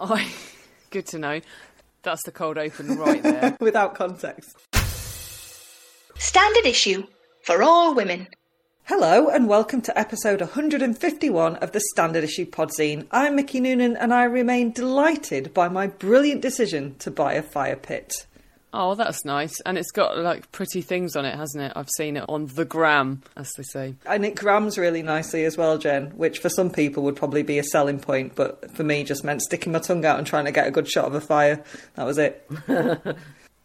I good to know. That's the cold open right there. Without context. Standard issue for all women. Hello and welcome to episode 151 of the Standard Issue Podzine. I'm Mickey Noonan and I remain delighted by my brilliant decision to buy a fire pit. Oh, that's nice. And it's got like pretty things on it, hasn't it? I've seen it on the gram, as they say. And it grams really nicely as well, Jen, which for some people would probably be a selling point, but for me just meant sticking my tongue out and trying to get a good shot of a fire. That was it.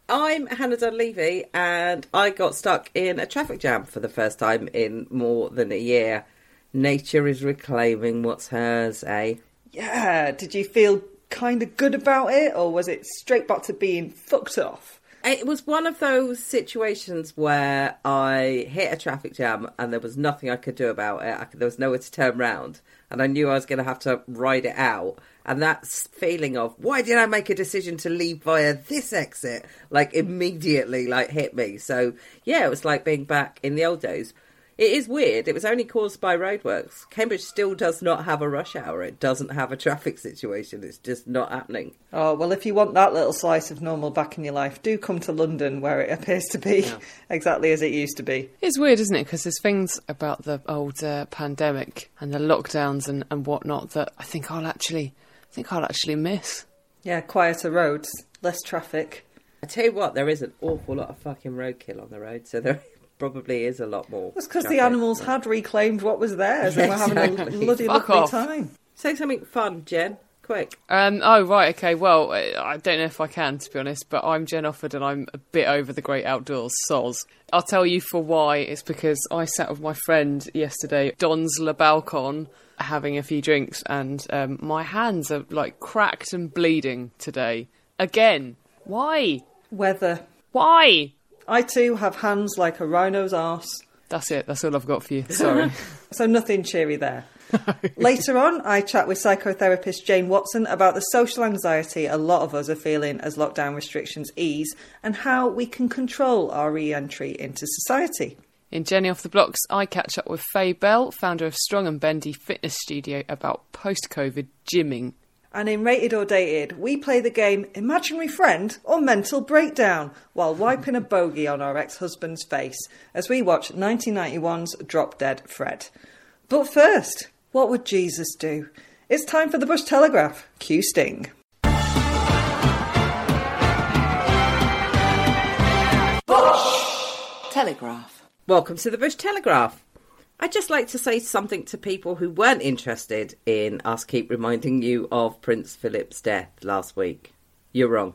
I'm Hannah Dunleavy, and I got stuck in a traffic jam for the first time in more than a year. Nature is reclaiming what's hers, eh? Yeah, did you feel kind of good about it, or was it straight back to being fucked off? It was one of those situations where I hit a traffic jam and there was nothing I could do about it. I, there was nowhere to turn round, and I knew I was going to have to ride it out. And that feeling of why did I make a decision to leave via this exit, like immediately, like hit me. So yeah, it was like being back in the old days. It is weird. It was only caused by roadworks. Cambridge still does not have a rush hour. It doesn't have a traffic situation. It's just not happening. Oh, well, if you want that little slice of normal back in your life, do come to London where it appears to be yeah. exactly as it used to be. It's weird, isn't it? Because there's things about the old uh, pandemic and the lockdowns and, and whatnot that I think I'll actually, I think I'll actually miss. Yeah, quieter roads, less traffic. I tell you what, there is an awful lot of fucking roadkill on the road, so there probably is a lot more. That's because the animals had reclaimed what was theirs and were having a bloody Fuck lovely off. time. Say something fun, Jen. Quick. Um, oh, right, okay. Well, I I don't know if I can, to be honest, but I'm Jen Offord and I'm a bit over the great outdoors, soz. I'll tell you for why. It's because I sat with my friend yesterday, Don's Le Balcon, having a few drinks, and um, my hands are like cracked and bleeding today. Again. Why? Weather. Why? I too have hands like a rhino's arse. That's it. That's all I've got for you. Sorry. So nothing cheery there. Later on, I chat with psychotherapist Jane Watson about the social anxiety a lot of us are feeling as lockdown restrictions ease and how we can control our re entry into society. In Jenny Off the Blocks, I catch up with Faye Bell, founder of Strong and Bendy Fitness Studio, about post COVID gymming. And in Rated or Dated, we play the game Imaginary Friend or Mental Breakdown while wiping a bogey on our ex husband's face as we watch 1991's Drop Dead Fred. But first, what would Jesus do? It's time for the Bush Telegraph. Q Sting. Bush Telegraph. Welcome to the Bush Telegraph. I'd just like to say something to people who weren't interested in us keep reminding you of Prince Philip's death last week. You're wrong.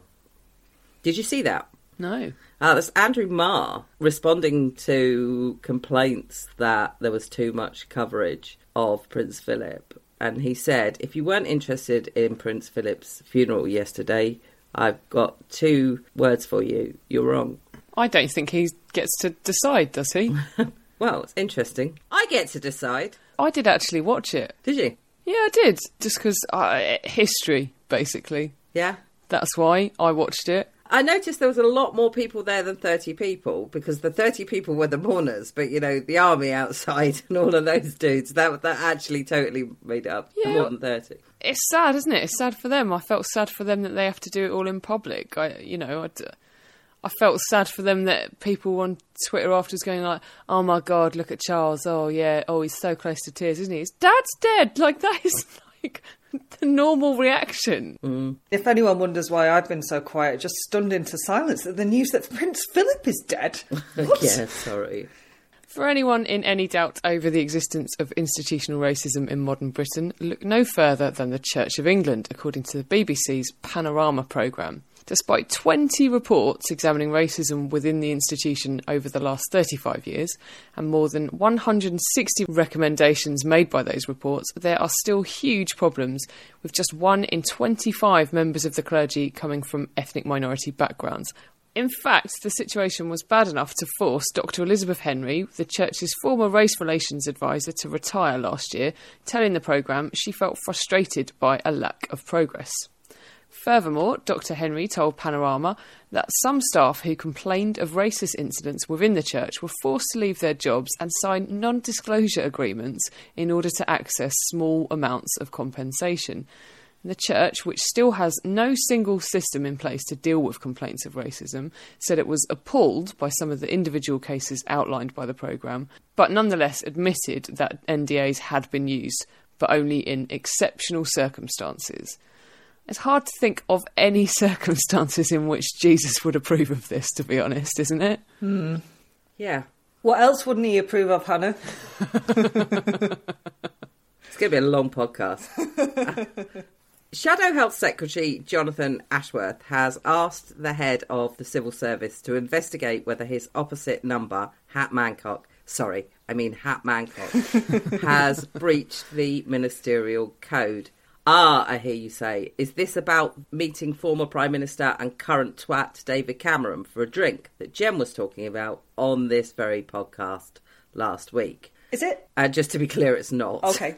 Did you see that? No. Uh, that's Andrew Marr responding to complaints that there was too much coverage of Prince Philip. And he said, if you weren't interested in Prince Philip's funeral yesterday, I've got two words for you. You're wrong. I don't think he gets to decide, does he? Well, it's interesting. I get to decide. I did actually watch it. Did you? Yeah, I did. Just because uh, history, basically. Yeah. That's why I watched it. I noticed there was a lot more people there than 30 people because the 30 people were the mourners, but you know, the army outside and all of those dudes, that that actually totally made it up. Yeah. More than 30. It's sad, isn't it? It's sad for them. I felt sad for them that they have to do it all in public. I, you know, I, I felt sad for them that people on Twitter afterwards going like, "Oh my God, look at Charles! Oh yeah, oh he's so close to tears, isn't he? His dad's dead. Like that is like the normal reaction. Mm. If anyone wonders why I've been so quiet, just stunned into silence at the news that Prince Philip is dead. Yeah, sorry. For anyone in any doubt over the existence of institutional racism in modern Britain, look no further than the Church of England, according to the BBC's Panorama programme. Despite 20 reports examining racism within the institution over the last 35 years, and more than 160 recommendations made by those reports, there are still huge problems, with just one in 25 members of the clergy coming from ethnic minority backgrounds, in fact, the situation was bad enough to force Dr. Elizabeth Henry, the church's former race relations advisor, to retire last year, telling the programme she felt frustrated by a lack of progress. Furthermore, Dr. Henry told Panorama that some staff who complained of racist incidents within the church were forced to leave their jobs and sign non disclosure agreements in order to access small amounts of compensation. The church, which still has no single system in place to deal with complaints of racism, said it was appalled by some of the individual cases outlined by the programme, but nonetheless admitted that NDAs had been used, but only in exceptional circumstances. It's hard to think of any circumstances in which Jesus would approve of this, to be honest, isn't it? Hmm. Yeah. What else wouldn't he approve of, Hannah? It's going to be a long podcast. Shadow Health Secretary Jonathan Ashworth has asked the head of the civil service to investigate whether his opposite number, Hatt Mancock, sorry, I mean Hatt Mancock, has breached the ministerial code. Ah, I hear you say, is this about meeting former Prime Minister and current twat David Cameron for a drink that Jen was talking about on this very podcast last week? Is it? And just to be clear, it's not. Okay.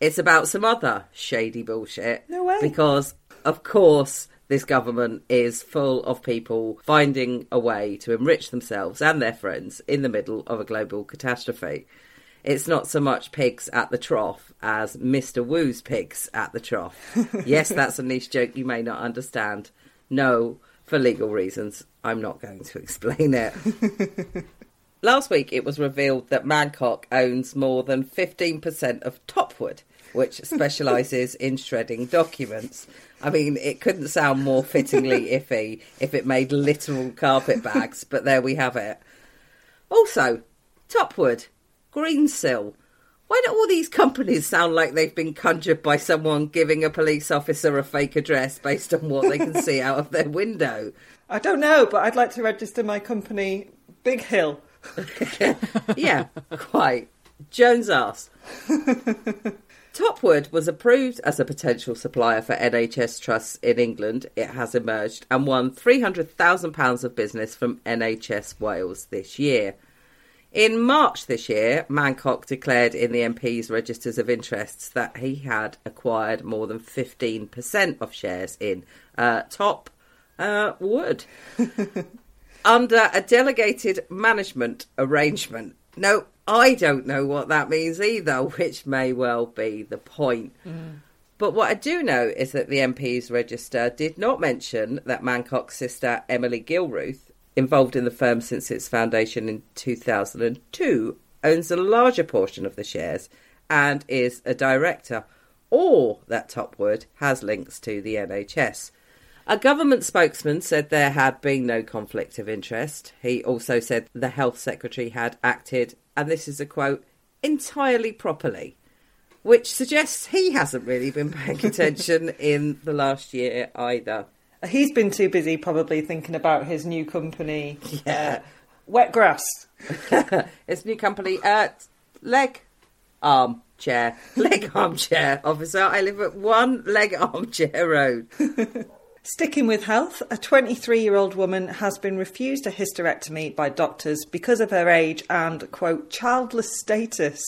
It's about some other shady bullshit. No way. Because, of course, this government is full of people finding a way to enrich themselves and their friends in the middle of a global catastrophe. It's not so much pigs at the trough as Mr. Wu's pigs at the trough. yes, that's a niche joke you may not understand. No, for legal reasons, I'm not going to explain it. Last week, it was revealed that Mancock owns more than 15% of Topwood, which specialises in shredding documents. I mean, it couldn't sound more fittingly iffy if it made literal carpet bags, but there we have it. Also, Topwood, Greensill. Why do all these companies sound like they've been conjured by someone giving a police officer a fake address based on what they can see out of their window? I don't know, but I'd like to register my company Big Hill. yeah, quite. Jones ass. Topwood was approved as a potential supplier for NHS trusts in England, it has emerged, and won £300,000 of business from NHS Wales this year. In March this year, Mancock declared in the MP's registers of interests that he had acquired more than 15% of shares in uh, Top uh, Wood under a delegated management arrangement. No, I don't know what that means either, which may well be the point. But what I do know is that the MP's register did not mention that Mancock's sister Emily Gilruth, involved in the firm since its foundation in 2002, owns a larger portion of the shares and is a director, or that Topwood has links to the NHS. A government spokesman said there had been no conflict of interest. He also said the health secretary had acted, and this is a quote, entirely properly, which suggests he hasn't really been paying attention in the last year either. He's been too busy probably thinking about his new company, Yeah. Wet Grass. It's new company, uh, leg armchair, leg armchair officer. I live at one leg armchair road. Sticking with health, a 23 year old woman has been refused a hysterectomy by doctors because of her age and, quote, childless status.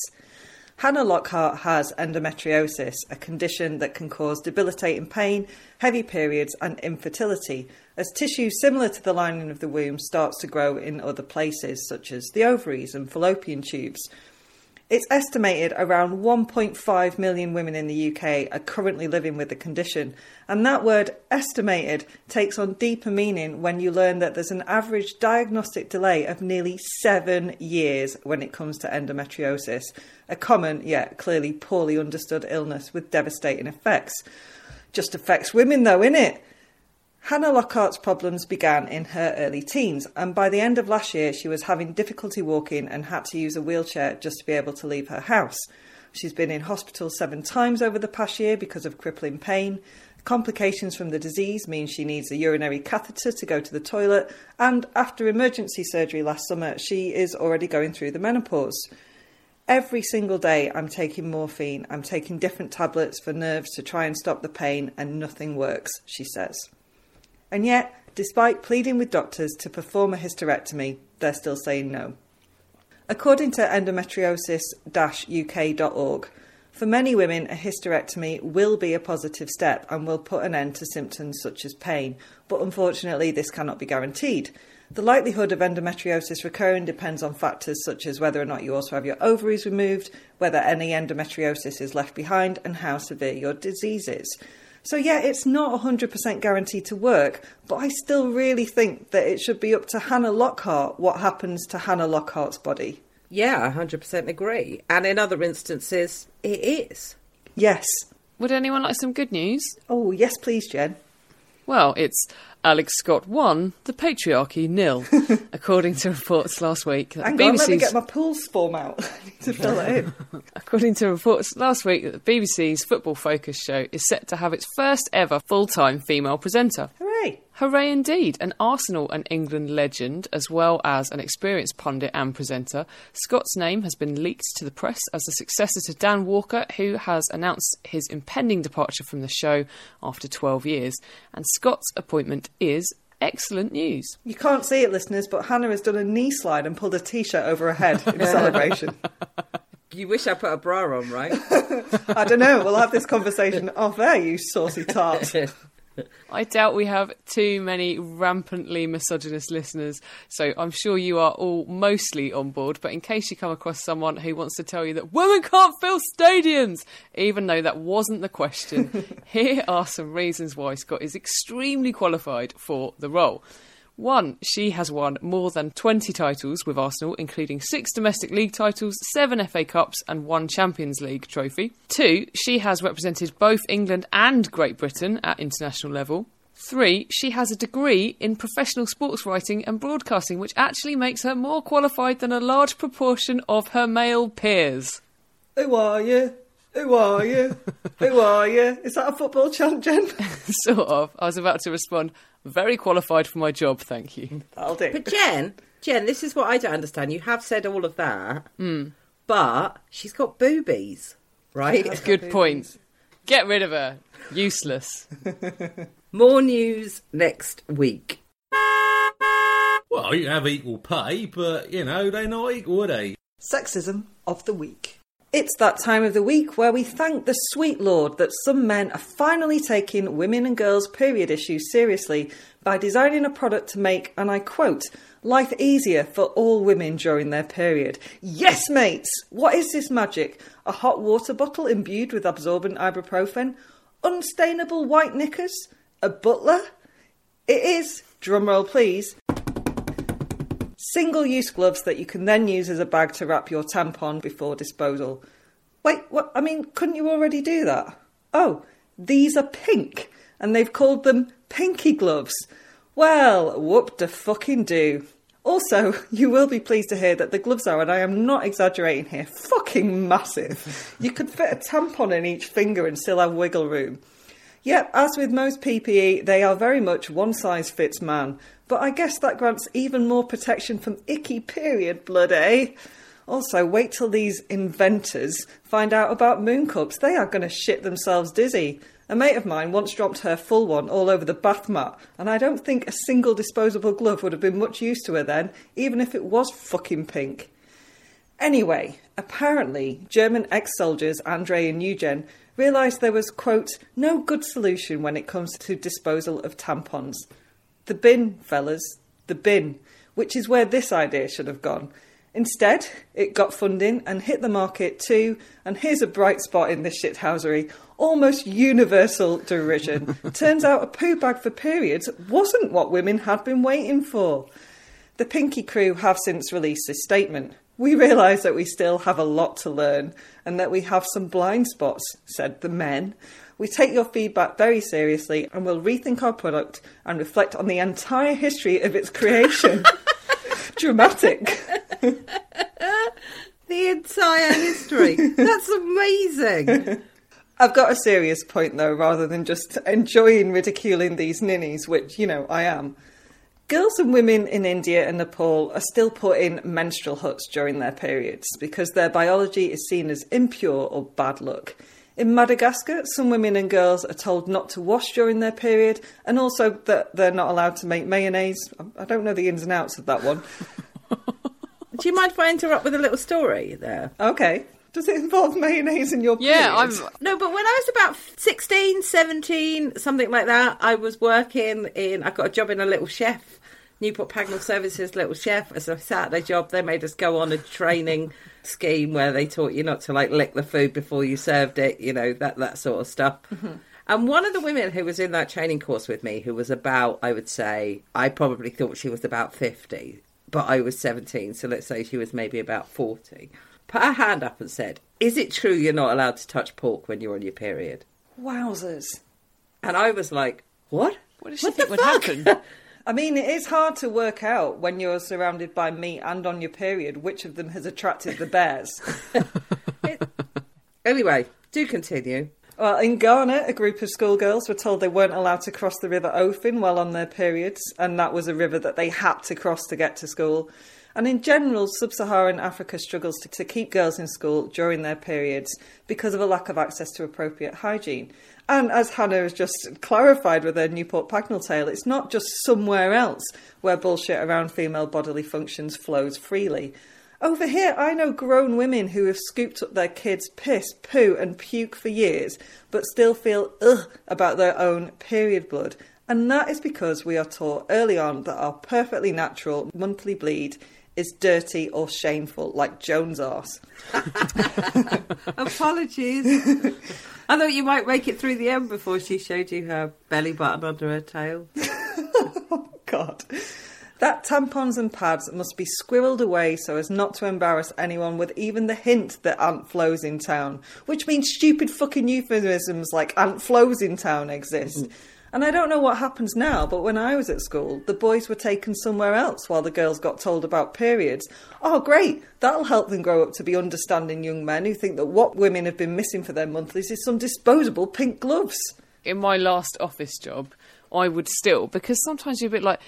Hannah Lockhart has endometriosis, a condition that can cause debilitating pain, heavy periods, and infertility, as tissue similar to the lining of the womb starts to grow in other places, such as the ovaries and fallopian tubes. It's estimated around 1.5 million women in the UK are currently living with the condition, and that word estimated takes on deeper meaning when you learn that there's an average diagnostic delay of nearly seven years when it comes to endometriosis, a common yet clearly poorly understood illness with devastating effects. Just affects women though, innit? Hannah Lockhart's problems began in her early teens, and by the end of last year, she was having difficulty walking and had to use a wheelchair just to be able to leave her house. She's been in hospital seven times over the past year because of crippling pain. Complications from the disease mean she needs a urinary catheter to go to the toilet, and after emergency surgery last summer, she is already going through the menopause. Every single day, I'm taking morphine, I'm taking different tablets for nerves to try and stop the pain, and nothing works, she says. And yet, despite pleading with doctors to perform a hysterectomy, they're still saying no. According to endometriosis-uk.org, for many women, a hysterectomy will be a positive step and will put an end to symptoms such as pain, but unfortunately, this cannot be guaranteed. The likelihood of endometriosis recurring depends on factors such as whether or not you also have your ovaries removed, whether any endometriosis is left behind, and how severe your disease is. So, yeah, it's not 100% guaranteed to work, but I still really think that it should be up to Hannah Lockhart what happens to Hannah Lockhart's body. Yeah, 100% agree. And in other instances, it is. Yes. Would anyone like some good news? Oh, yes, please, Jen. Well, it's Alex Scott 1, the patriarchy nil, according to reports last week. Hang the on, let me get my pools form out. I need to fill it in. According to reports last week, that the BBC's Football Focus show is set to have its first ever full time female presenter. Hooray! Hooray indeed! An Arsenal and England legend, as well as an experienced pundit and presenter, Scott's name has been leaked to the press as the successor to Dan Walker, who has announced his impending departure from the show after 12 years. And Scott's appointment is excellent news. You can't see it, listeners, but Hannah has done a knee slide and pulled a t shirt over her head in celebration. You wish I put a bra on, right? I don't know, we'll have this conversation off air, you saucy tart. I doubt we have too many rampantly misogynist listeners, so I'm sure you are all mostly on board. But in case you come across someone who wants to tell you that women can't fill stadiums, even though that wasn't the question, here are some reasons why Scott is extremely qualified for the role. One, she has won more than 20 titles with Arsenal, including six domestic league titles, seven FA Cups, and one Champions League trophy. Two, she has represented both England and Great Britain at international level. Three, she has a degree in professional sports writing and broadcasting, which actually makes her more qualified than a large proportion of her male peers. Who are you? Who are you? Who are you? Is that a football chant, Jen? sort of. I was about to respond, very qualified for my job, thank you. I'll do. But Jen, Jen, this is what I don't understand. You have said all of that, hmm. but she's got boobies, right? Good point. Get rid of her. Useless. More news next week. Well, you have equal pay, but, you know, they're not equal, are they? Sexism of the week. It's that time of the week where we thank the sweet Lord that some men are finally taking women and girls' period issues seriously by designing a product to make, and I quote, life easier for all women during their period. Yes, mates! What is this magic? A hot water bottle imbued with absorbent ibuprofen? Unstainable white knickers? A butler? It is, drumroll please, single use gloves that you can then use as a bag to wrap your tampon before disposal. Wait, what? I mean, couldn't you already do that? Oh, these are pink, and they've called them pinky gloves. Well, whoop de fucking do. Also, you will be pleased to hear that the gloves are, and I am not exaggerating here, fucking massive. You could fit a tampon in each finger and still have wiggle room. Yep, as with most PPE, they are very much one size fits man, but I guess that grants even more protection from icky period blood, eh? Also, wait till these inventors find out about moon cups. They are going to shit themselves dizzy. A mate of mine once dropped her full one all over the bath mat, and I don't think a single disposable glove would have been much use to her then, even if it was fucking pink. Anyway, apparently, German ex soldiers Andre and Eugen realised there was, quote, no good solution when it comes to disposal of tampons. The bin, fellas, the bin, which is where this idea should have gone. Instead, it got funding and hit the market too, and here's a bright spot in this shithousery almost universal derision. Turns out a poo bag for periods wasn't what women had been waiting for. The Pinky crew have since released this statement. We realise that we still have a lot to learn and that we have some blind spots, said the men. We take your feedback very seriously and will rethink our product and reflect on the entire history of its creation. Dramatic. The entire history. That's amazing. I've got a serious point though, rather than just enjoying ridiculing these ninnies, which, you know, I am. Girls and women in India and Nepal are still put in menstrual huts during their periods because their biology is seen as impure or bad luck. In Madagascar, some women and girls are told not to wash during their period and also that they're not allowed to make mayonnaise. I don't know the ins and outs of that one. Do you mind if I interrupt with a little story there? Okay. Does it involve mayonnaise in your Yeah, I'm. No, but when I was about 16, 17, something like that, I was working in, I got a job in a little chef, Newport Pagnell Services little chef as a Saturday job. They made us go on a training scheme where they taught you not to like lick the food before you served it, you know, that, that sort of stuff. Mm-hmm. And one of the women who was in that training course with me, who was about, I would say, I probably thought she was about 50, but I was 17, so let's say she was maybe about 40, put her hand up and said, Is it true you're not allowed to touch pork when you're on your period? Wowzers. And I was like, What? What did she What think would fuck? happen? I mean, it is hard to work out when you're surrounded by meat and on your period which of them has attracted the bears. Anyway, do continue. Well, in Ghana, a group of schoolgirls were told they weren't allowed to cross the River Ofin while on their periods, and that was a river that they had to cross to get to school. And in general, sub Saharan Africa struggles to, to keep girls in school during their periods because of a lack of access to appropriate hygiene. And as Hannah has just clarified with her Newport Pagnell tale, it's not just somewhere else where bullshit around female bodily functions flows freely. Over here, I know grown women who have scooped up their kids' piss, poo, and puke for years, but still feel ugh about their own period blood. And that is because we are taught early on that our perfectly natural monthly bleed is dirty or shameful, like Joan's arse. Apologies. I thought you might make it through the end before she showed you her belly button under her tail. Oh, God. That tampons and pads must be squirreled away so as not to embarrass anyone with even the hint that Aunt Flo's in town, which means stupid fucking euphemisms like Aunt Flo's in town exist. Mm. And I don't know what happens now, but when I was at school, the boys were taken somewhere else while the girls got told about periods. Oh, great! That'll help them grow up to be understanding young men who think that what women have been missing for their monthlies is some disposable pink gloves. in my last office job, I would still because sometimes you're a bit like,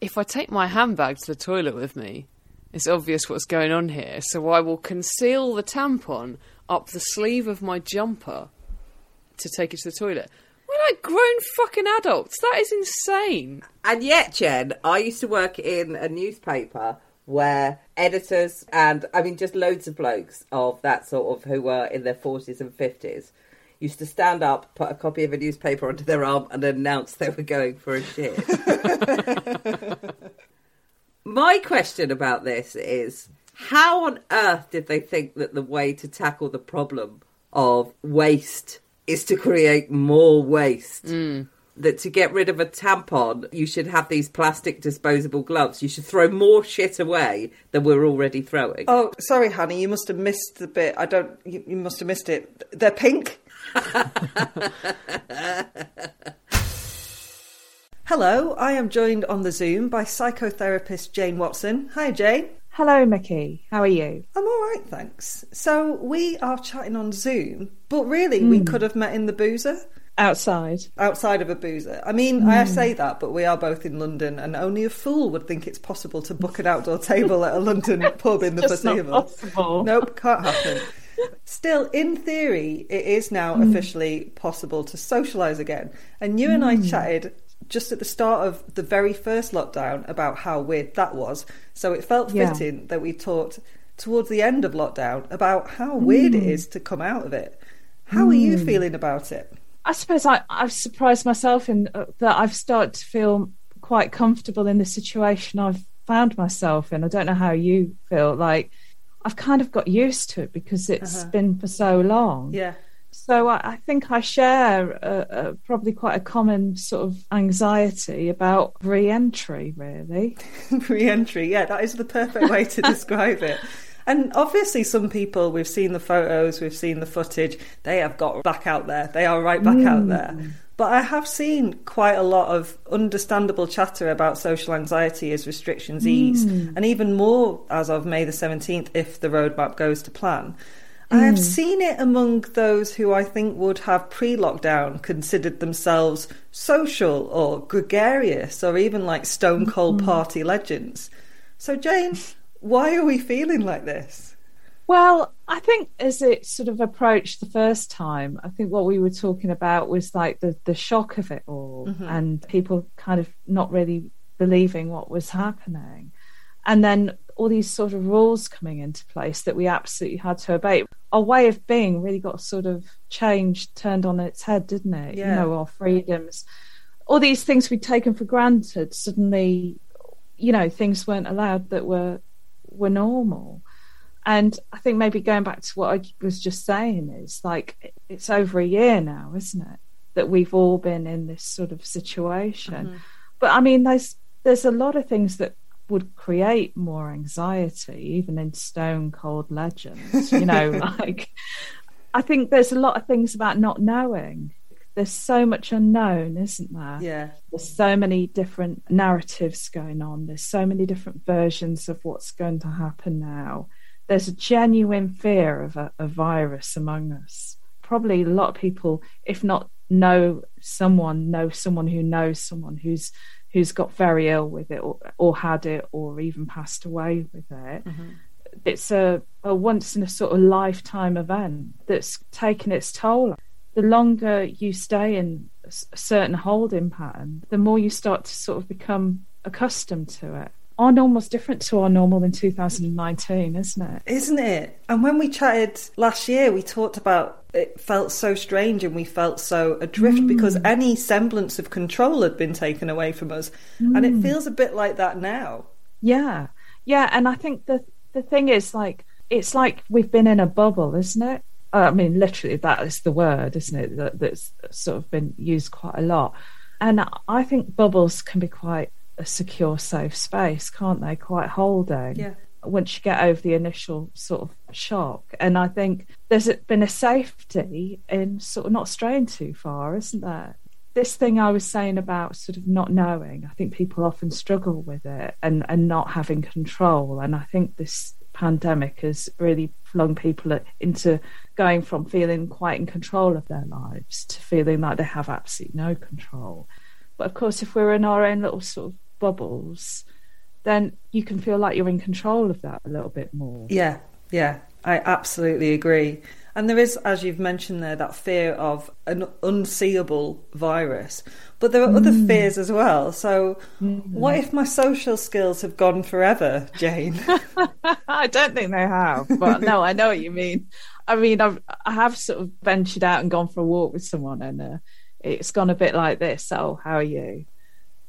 if I take my handbag to the toilet with me, it's obvious what's going on here. So I will conceal the tampon up the sleeve of my jumper to take it to the toilet. We're like grown fucking adults. That is insane. And yet, Jen, I used to work in a newspaper where editors and, I mean, just loads of blokes of that sort of who were in their 40s and 50s used to stand up, put a copy of a newspaper under their arm, and announce they were going for a shit. My question about this is how on earth did they think that the way to tackle the problem of waste is to create more waste? Mm. That to get rid of a tampon, you should have these plastic disposable gloves. You should throw more shit away than we're already throwing. Oh, sorry, Honey, you must have missed the bit. I don't. You, you must have missed it. They're pink. Hello, I am joined on the Zoom by psychotherapist Jane Watson. Hi, Jane. Hello, Mickey. How are you? I'm all right, thanks. So we are chatting on Zoom, but really we hmm. could have met in the boozer. Outside. Outside of a boozer. I mean, I hmm. say that, but we are both in London, and only a fool would think it's possible to book an outdoor table at a London pub in the foreseeable. Nope, can't happen. Still, in theory, it is now hmm. officially possible to socialise again. And you and I chatted just at the start of the very first lockdown about how weird that was. So it felt Yeah. fitting that we talked towards the end of lockdown about how weird it is to come out of it. How are you feeling about it? I suppose I, I've surprised myself in uh, that I've started to feel quite comfortable in the situation I've found myself in. I don't know how you feel. Like I've kind of got used to it because it's Uh-huh. been for so long. Yeah. So I, I think I share uh, uh, probably quite a common sort of anxiety about re-entry, really. re-entry yeah that is the perfect way to describe it. And obviously some people we've seen the photos we've seen the footage they have got back out there they are right back out there. But i have seen quite a lot of understandable chatter about social anxiety as restrictions ease and even more as of may the 17th if the roadmap goes to plan I have mm. seen it among those who I think would have pre lockdown considered themselves social or gregarious or even like stone cold mm-hmm. party legends. So, Jane, why are we feeling like this? Well, I think as it sort of approached the first time, I think what we were talking about was like the, the shock of it all mm-hmm. and people kind of not really believing what was happening. And then all these sort of rules coming into place that we absolutely had to obey. Our way of being really got sort of changed, turned on its head, didn't it? Yeah. You know, our freedoms. All these things we'd taken for granted, suddenly, you know, things weren't allowed that were were normal. And I think maybe going back to what I was just saying is like it's over a year now, isn't it? That we've all been in this sort of situation. Mm-hmm. But I mean, there's there's a lot of things that would create more anxiety, even in stone cold legends. You know, like I think there's a lot of things about not knowing. There's so much unknown, isn't there? Yeah. There's so many different narratives going on. There's so many different versions of what's going to happen now. There's a genuine fear of a, a virus among us. Probably a lot of people, if not know someone, know someone who knows someone who's who's got very ill with it or, or had it or even passed away with it. Mm-hmm. It's a, a once in a sort of lifetime event that's taken its toll the longer you stay in a certain holding pattern, the more you start to sort of become accustomed to it. Our normal's different to our normal in 2019, isn't it? Isn't it? And when we chatted last year, we talked about it felt so strange and we felt so adrift because any semblance of control had been taken away from us. And it feels a bit like that now. Yeah, yeah. And I think the the thing is, like, it's like we've been in a bubble, isn't it? Uh, I mean, literally, that is the word, isn't it? That, that's sort of been used quite a lot. And I think bubbles can be quite a secure, safe space, can't they? Quite holding. Yeah. Once you get over the initial sort of shock, and I think there's been a safety in sort of not straying too far, isn't there? this thing I was saying about sort of not knowing, I think people often struggle with it and, and not having control. And I think this pandemic has really flung people into going from feeling quite in control of their lives to feeling like they have absolutely no control. But of course, if we're in our own little sort of bubbles, then you can feel like you're in control of that a little bit more. Yeah, yeah, I absolutely agree. And there is, as you've mentioned there, that fear of an unseeable virus. But there are other fears as well. So, what if my social skills have gone forever, Jane? I don't think they have, but no, I know what you mean. I mean, I've, I have sort of ventured out and gone for a walk with someone, and uh, it's gone a bit like this. Oh, how are you?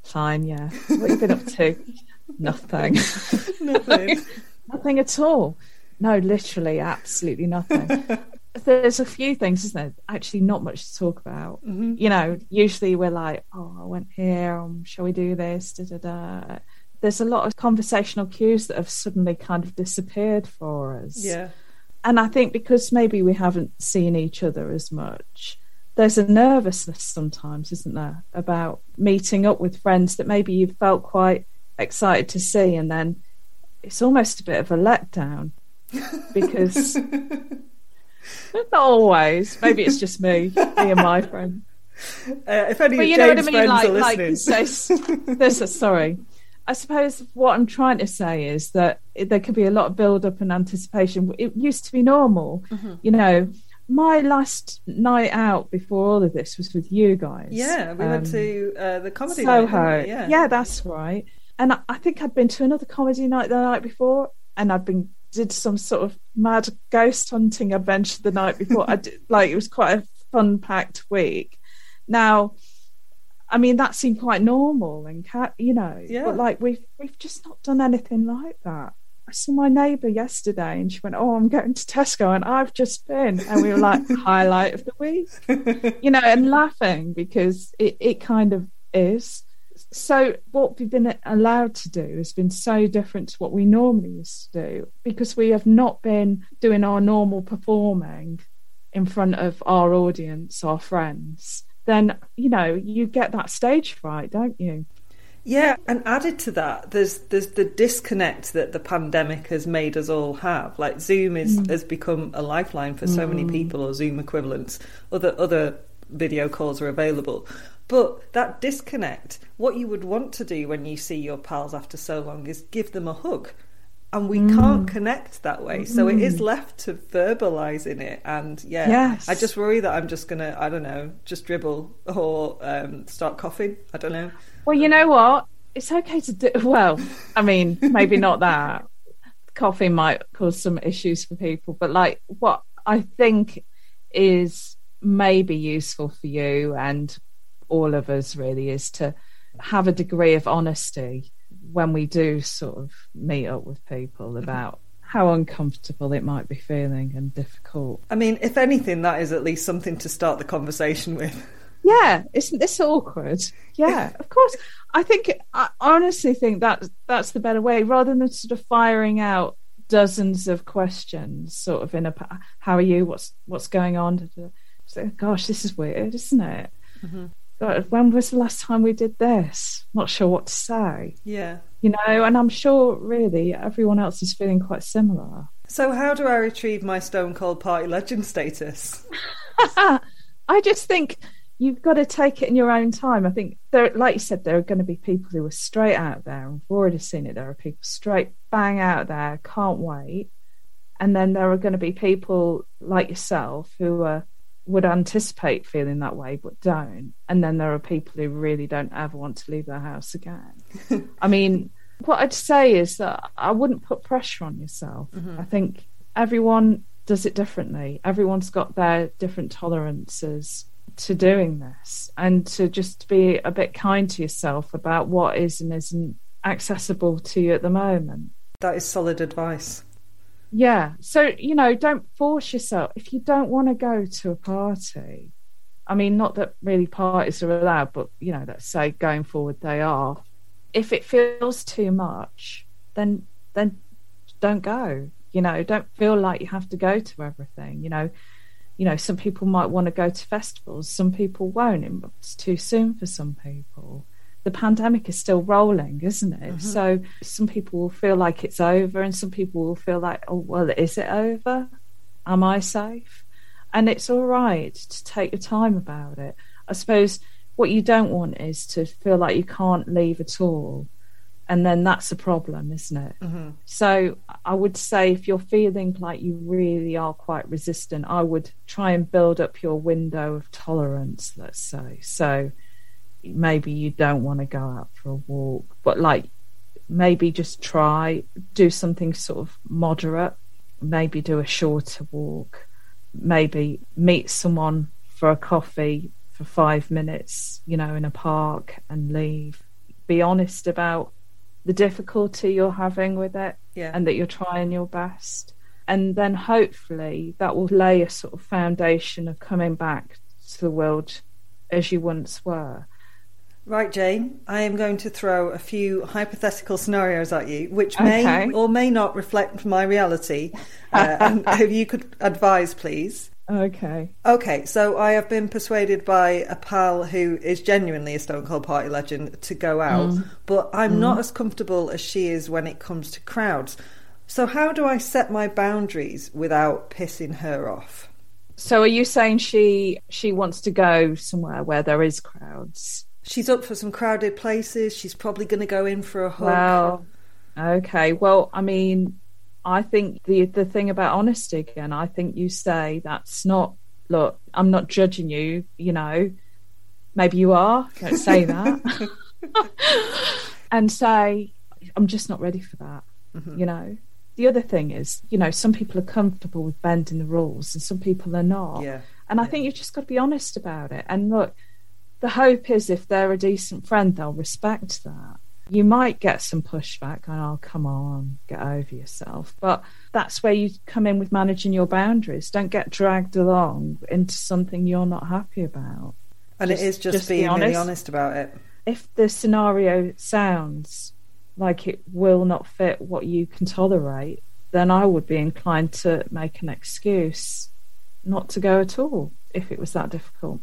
Fine, yeah. What have you been up to? Nothing. Nothing. nothing at all. No, literally, absolutely nothing. There's a few things, isn't there? Actually, not much to talk about. You know, usually we're like, "Oh, I went here. Um, shall we do this?" Da da da. There's a lot of conversational cues that have suddenly kind of disappeared for us. Yeah. And I think because maybe we haven't seen each other as much, there's a nervousness sometimes, isn't there, about meeting up with friends that maybe you've felt quite excited to see, and then it's almost a bit of a letdown because not always. Maybe it's just me, me and my friend. Uh, if any But of you know what I mean? friends Like, like listening. so, there's a, sorry. I suppose what I'm trying to say is that it, there could be a lot of build up and anticipation. It used to be normal, Mm-hmm. you know. My last night out before all of this was with you guys. yeah, we went Um, to uh, the comedy night, Soho. we? Yeah. yeah, that's right. And I, I think I'd been to another comedy night the night before, and I'd been did some sort of mad ghost hunting adventure the night before. I did, like it was quite a fun packed week. Now, I mean, that seemed quite normal and cat, you know. Yeah. But like we've we've just not done anything like that. I saw my neighbour yesterday, and she went, "Oh, I'm going to Tesco, and I've just been," and we were like, "Highlight of the week," you know, and laughing because it it kind of is. So what we've been allowed to do has been so different to what we normally used to do because we have not been doing our normal performing in front of our audience, our friends. Then you know you get that stage fright, don't you? Yeah, and added to that, there's there's the disconnect that the pandemic has made us all have. Like Zoom is mm. has become a lifeline for so many mm. people, or Zoom equivalents. Other other video calls are available, but that disconnect, what you would want to do when you see your pals after so long, is give them a hug. And we can't connect that way, so it is left to verbalizing it. And yeah, Yes. I just worry that I'm just gonna, I don't know, just dribble or um, start coughing. I don't know. Well, you know what? It's okay to do. Well, I mean, maybe not that. Coughing might cause some issues for people, but like what I think is maybe useful for you and all of us really is to have a degree of honesty when we do sort of meet up with people mm-hmm. about how uncomfortable it might be feeling and difficult. I mean, if anything, that is at least something to start the conversation with. Yeah, isn't this awkward? Yeah, of course. I think I honestly think that that's the better way, rather than sort of firing out dozens of questions, sort of in a "How are you? What's what's going on?" So, gosh, this is weird, isn't it? God, when was the last time we did this? Not sure what to say, Yeah. you know. And I'm sure, really, everyone else is feeling quite similar. So, how do I retrieve my Stone Cold Party legend status? I just think you've got to take it in your own time. I think there, like you said, there are going to be people who are straight out there. and We've already seen it. There are people straight bang out there, can't wait, and then there are going to be people like yourself who are, would anticipate feeling that way but don't. And then there are people who really don't ever want to leave their house again. I mean, what I'd say is that I wouldn't put pressure on yourself. Mm-hmm. I think everyone does it differently. Everyone's got their different tolerances to doing this and to just be a bit kind to yourself about what is and isn't accessible to you at the moment. That is solid advice. Yeah. So, you know, don't force yourself. If you don't want to go to a party, I mean, not that really parties are allowed, but, you know, let's say going forward they are. If it feels too much, then then don't go. You know, don't feel like you have to go to everything. You know, you know, some people might want to go to festivals, some people won't. It's too soon for some people. The pandemic is still rolling, isn't it? Mm-hmm. So some people will feel like it's over, and some people will feel like, oh, well, is it over? Am I safe? And it's all right to take your time about it. I suppose what you don't want is to feel like you can't leave at all. And then that's a problem, isn't it? Mm-hmm. So I would say if you're feeling like you really are quite resistant, I would try and build up your window of tolerance, let's say. So maybe you don't want to go out for a walk, but like maybe just try do something sort of moderate, maybe do a shorter walk, maybe meet someone for a coffee for five minutes, you know, in a park and leave. Be honest about the difficulty you're having with it Yeah. and that you're trying your best. And then hopefully that will lay a sort of foundation of coming back to the world as you once were. Right, Jane, I am going to throw a few hypothetical scenarios at you, which may Okay. or may not reflect my reality. Uh, and if you could advise, please. Okay. Okay, so I have been persuaded by a pal who is genuinely a Stone Cold Party legend to go out, but I'm not as comfortable as she is when it comes to crowds. So, how do I set my boundaries without pissing her off? So are you saying she she wants to go somewhere where there is crowds? She's up for some crowded places. She's probably going to go in for a hug. Okay. Well, I mean, I think the the thing about honesty again, I think you say that's not. Look, I'm not judging you. You know, maybe you are. Don't say that. and say, I'm just not ready for that. Mm-hmm. You know. The other thing is, you know, some people are comfortable with bending the rules, and some people are not. Yeah. And I think you've just got to be honest about it. And look, the hope is if they're a decent friend, they'll respect that. You might get some pushback, and oh, come on, get over yourself. But that's where you come in with managing your boundaries. Don't get dragged along into something you're not happy about. And Just- it is just, just be being really honest. honest about it. If the scenario sounds like it will not fit what you can tolerate, then I would be inclined to make an excuse not to go at all if it was that difficult.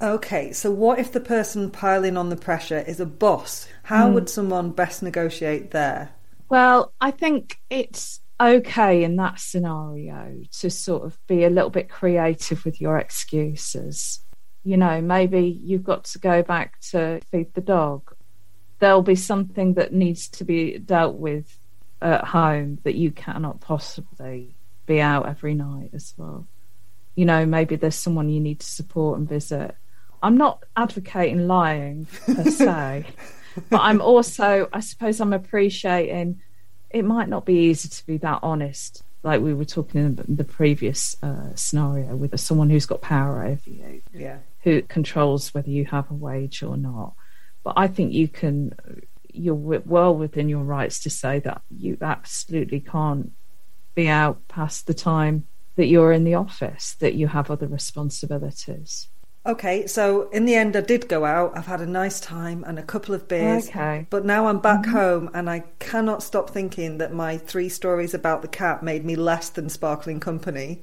Okay, so what if the person piling on the pressure is a boss? How Hmm. would someone best negotiate there? Well, I think it's okay in that scenario to sort of be a little bit creative with your excuses. You know, maybe you've got to go back to feed the dog. There'll be something that needs to be dealt with at home that you cannot possibly be out every night as well. You know, maybe there's someone you need to support and visit. I'm not advocating lying per se, but I'm also, I suppose, I'm appreciating it might not be easy to be that honest, like we were talking in the previous uh, scenario with someone who's got power over you, Yeah. who controls whether you have a wage or not. But I think you can, you're well within your rights to say that you absolutely can't be out past the time that you're in the office, that you have other responsibilities. Okay, so in the end, I did go out. I've had a nice time and a couple of beers. Okay. But now I'm back home and I cannot stop thinking that my three stories about the cat made me less than sparkling company.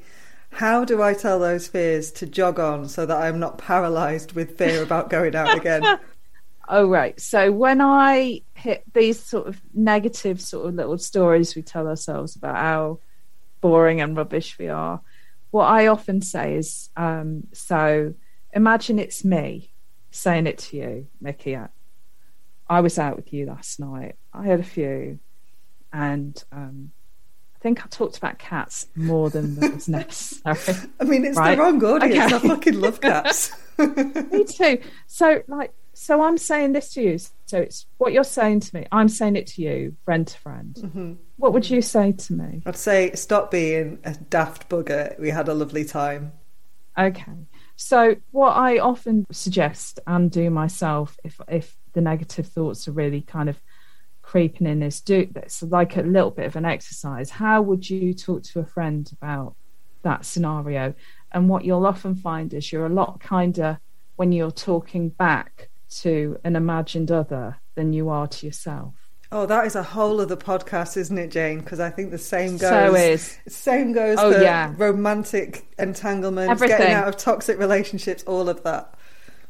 How do I tell those fears to jog on so that I'm not paralysed with fear about going out again? Oh, right. So when I hit these sort of negative, sort of little stories we tell ourselves about how boring and rubbish we are, what I often say is, um, so imagine it's me saying it to you, Mickey. I- was out with you last night. I had a few, and um, I think I talked about cats more than was necessary. I mean, it's Right. the wrong audience. Okay. I fucking love cats. me too. So, like, so I'm saying this to you. So it's what you're saying to me. I'm saying it to you, friend to friend. Mm-hmm. What would you say to me? I'd say stop being a daft bugger. We had a lovely time. Okay. So what I often suggest and do myself, if if the negative thoughts are really kind of creeping in, is do this like a little bit of an exercise. How would you talk to a friend about that scenario? And what you'll often find is you're a lot kinder when you're talking back to an imagined other than you are to yourself. Oh, that is a whole other podcast, isn't it, Jane? Because I think the same goes. So is. Same goes Oh, for yeah. romantic entanglements, Everything. getting out of toxic relationships, all of that.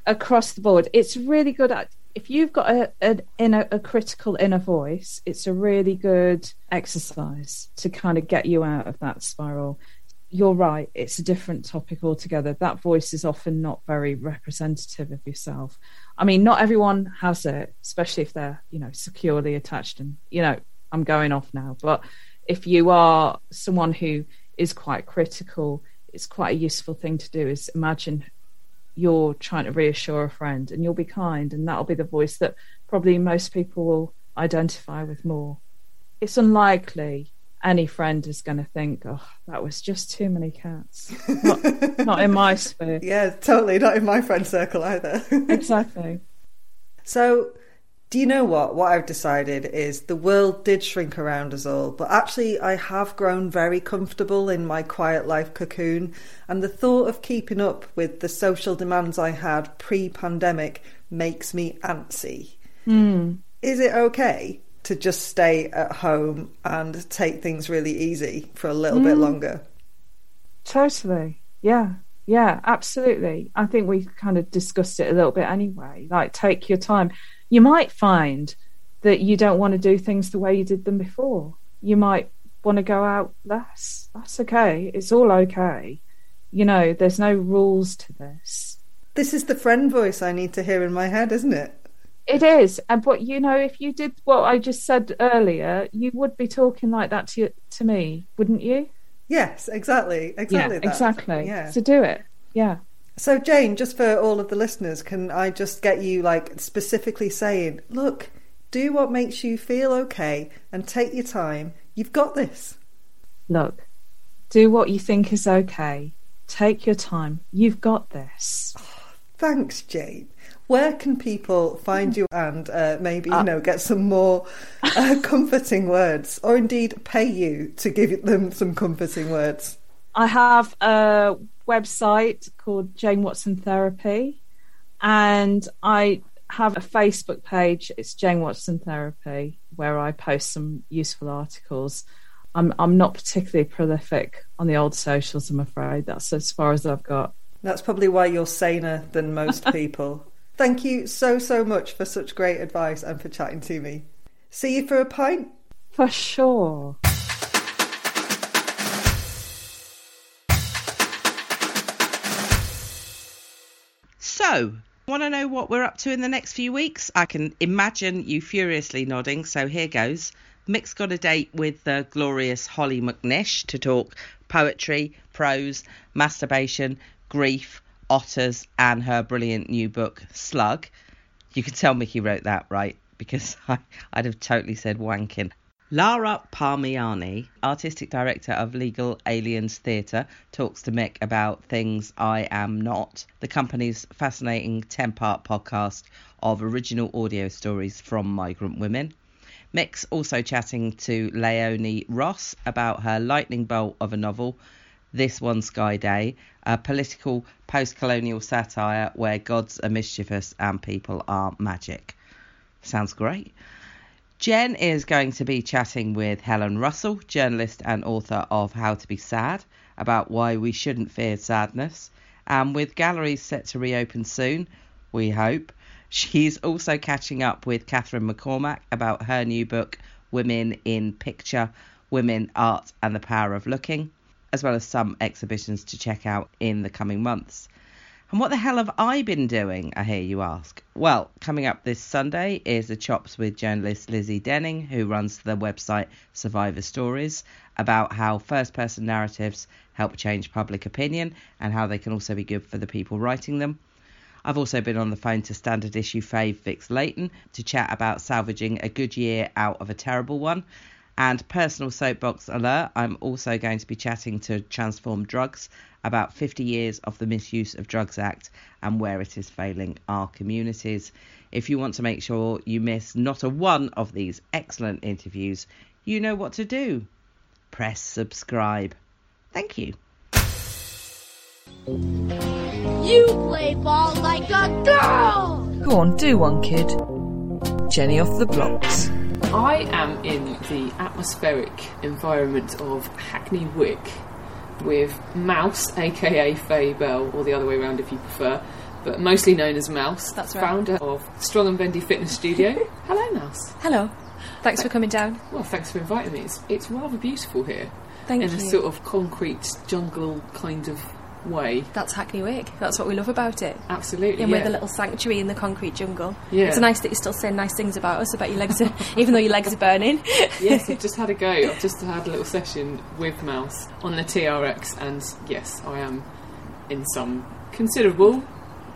across the board. It's really good at if you've got a an inner a critical inner voice. It's a really good exercise to kind of get you out of that spiral. You're right. It's a different topic altogether. That voice is often not very representative of yourself. I mean, not everyone has it, especially if they're you know securely attached. And you know, I'm going off now, but if you are someone who is quite critical, it's quite a useful thing to do. Is imagine you're trying to reassure a friend and you'll be kind and that'll be the voice that probably most people will identify with more it's unlikely any friend is going to think oh that was just too many cats not, not in my sphere Yeah, totally not in my friend circle either. exactly so, do you know what? What I've decided is the world did shrink around us all, but actually, I have grown very comfortable in my quiet life cocoon, and the thought of keeping up with the social demands I had pre pandemic makes me antsy. Hmm. Is it okay to just stay at home and take things really easy for a little bit mm. longer? Totally. Yeah. Yeah, absolutely. I think we kind of discussed it a little bit anyway. Like, take your time. You might find that you don't want to do things the way you did them before. You might want to go out less. That's okay. It's all okay. You know, there's no rules to this. This is the friend voice I need to hear in my head, isn't it? It is, and but you know, if you did what I just said earlier, you would be talking like that to to me, wouldn't you? Yes, exactly. Exactly. yeah, that. exactly. Yeah. So do it. Yeah. So, Jane, just for all of the listeners, can I just get you like specifically saying, look, do what makes you feel okay and take your time. You've got this. Look, do what you think is okay. Take your time. You've got this. Thanks, Jane. Where can people find you and uh, maybe you know get some more uh, comforting words, or indeed pay you to give them some comforting words? I have a website called Jane Watson Therapy, and I have a Facebook page. It's Jane Watson Therapy, where I post some useful articles. I'm I'm not particularly prolific on the old socials. I'm afraid that's as far as I've got. That's probably why you're saner than most people. Thank you so so much for such great advice and for chatting to me. See you for a pint. For sure. So, want to know what we're up to in the next few weeks? I can imagine you furiously nodding, so here goes. Mick's got a date with the glorious Hollie McNish to talk poetry, prose, masturbation, grief, otters, and her brilliant new book, Slug. You can tell Mickey wrote that, right? Because I, I'd have totally said wanking. Lara Parmiani, artistic director of Legal Aliens Theatre, talks to Mick about Things I Am Not, the company's fascinating 10 part podcast of original audio stories from migrant women. Mick's also chatting to Leone Ross about her lightning bolt of a novel, This One Sky Day, a political post colonial satire where gods are mischievous and people are magic. Sounds great. Jen is going to be chatting with Helen Russell, journalist and author of How to Be Sad, about why we shouldn't fear sadness. And with galleries set to reopen soon, we hope, she's also catching up with Catherine McCormack about her new book, Women in Picture Women, Art and the Power of Looking, as well as some exhibitions to check out in the coming months. And what the hell have I been doing, I hear you ask? Well, coming up this Sunday is a Chops with journalist Lizzie Denning, who runs the website Survivor Stories, about how first person narratives help change public opinion and how they can also be good for the people writing them. I've also been on the phone to standard issue fave Vix Leyton to chat about salvaging a good year out of a terrible one. And personal soapbox alert, I'm also going to be chatting to Transform Drugs about 50 years of the Misuse of Drugs Act and where it is failing our communities. If you want to make sure you miss not a one of these excellent interviews, you know what to do. Press subscribe. Thank you. You play ball like a girl! Go on, do one, kid. Jenny off the blocks. I am in the atmospheric environment of Hackney Wick with Mouse, aka Faye Bell, or the other way around if you prefer, but mostly known as Mouse. That's right. Founder of Strong and Bendy Fitness Studio. Hello, Mouse. Hello. Thanks for coming down. Well, thanks for inviting me. It's, it's rather beautiful here. Thank in you. a sort of concrete jungle kind of way. That's Hackney Wick. That's what we love about it. Absolutely. And yeah. we're the little sanctuary in the concrete jungle. Yeah. It's nice that you're still saying nice things about us, about your legs, are, even though your legs are burning. yes, I've just had a go. I've just had a little session with Mouse on the TRX, and yes, I am in some considerable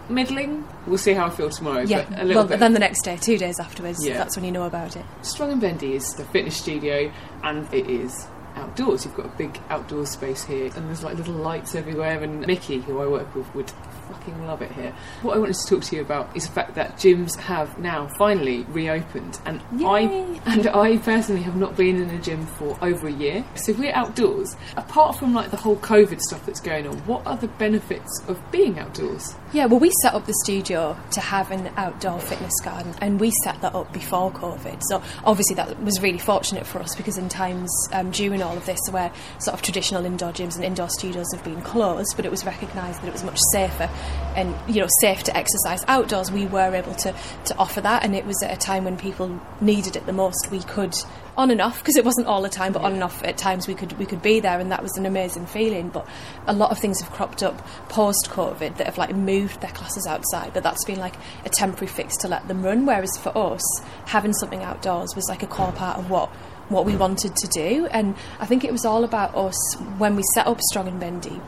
middling. We'll see how I feel tomorrow. yeah. but a little Well, bit. then the next day, two days afterwards, Yeah. that's when you know about it. Strong and Bendy is the fitness studio, and it is outdoors. You've got a big outdoor space here, and there's like little lights everywhere. And Mickey, who I work with, would fucking love it here. What I wanted to talk to you about is the fact that gyms have now finally reopened, and I and I personally have not been in a gym for over a year. So if we're outdoors, apart from like the whole COVID stuff that's going on, what are the benefits of being outdoors? Yeah, well, we set up the studio to have an outdoor fitness garden, and we set that up before COVID. So obviously that was really fortunate for us because in times um, during all of this, where sort of traditional indoor gyms and indoor studios have been closed, but it was recognised that it was much safer and you know safe to exercise outdoors. We were able to to offer that, and it was at a time when people needed it the most. We could on and off because it wasn't all the time, but on and off at times we could we could be there, and that was an amazing feeling. But a lot of things have cropped up post COVID that have like moved their classes outside, but that's been like a temporary fix to let them run. Whereas for us, having something outdoors was like a core part of what what we wanted to do, and I think it was all about us when we set up Strong and Bendy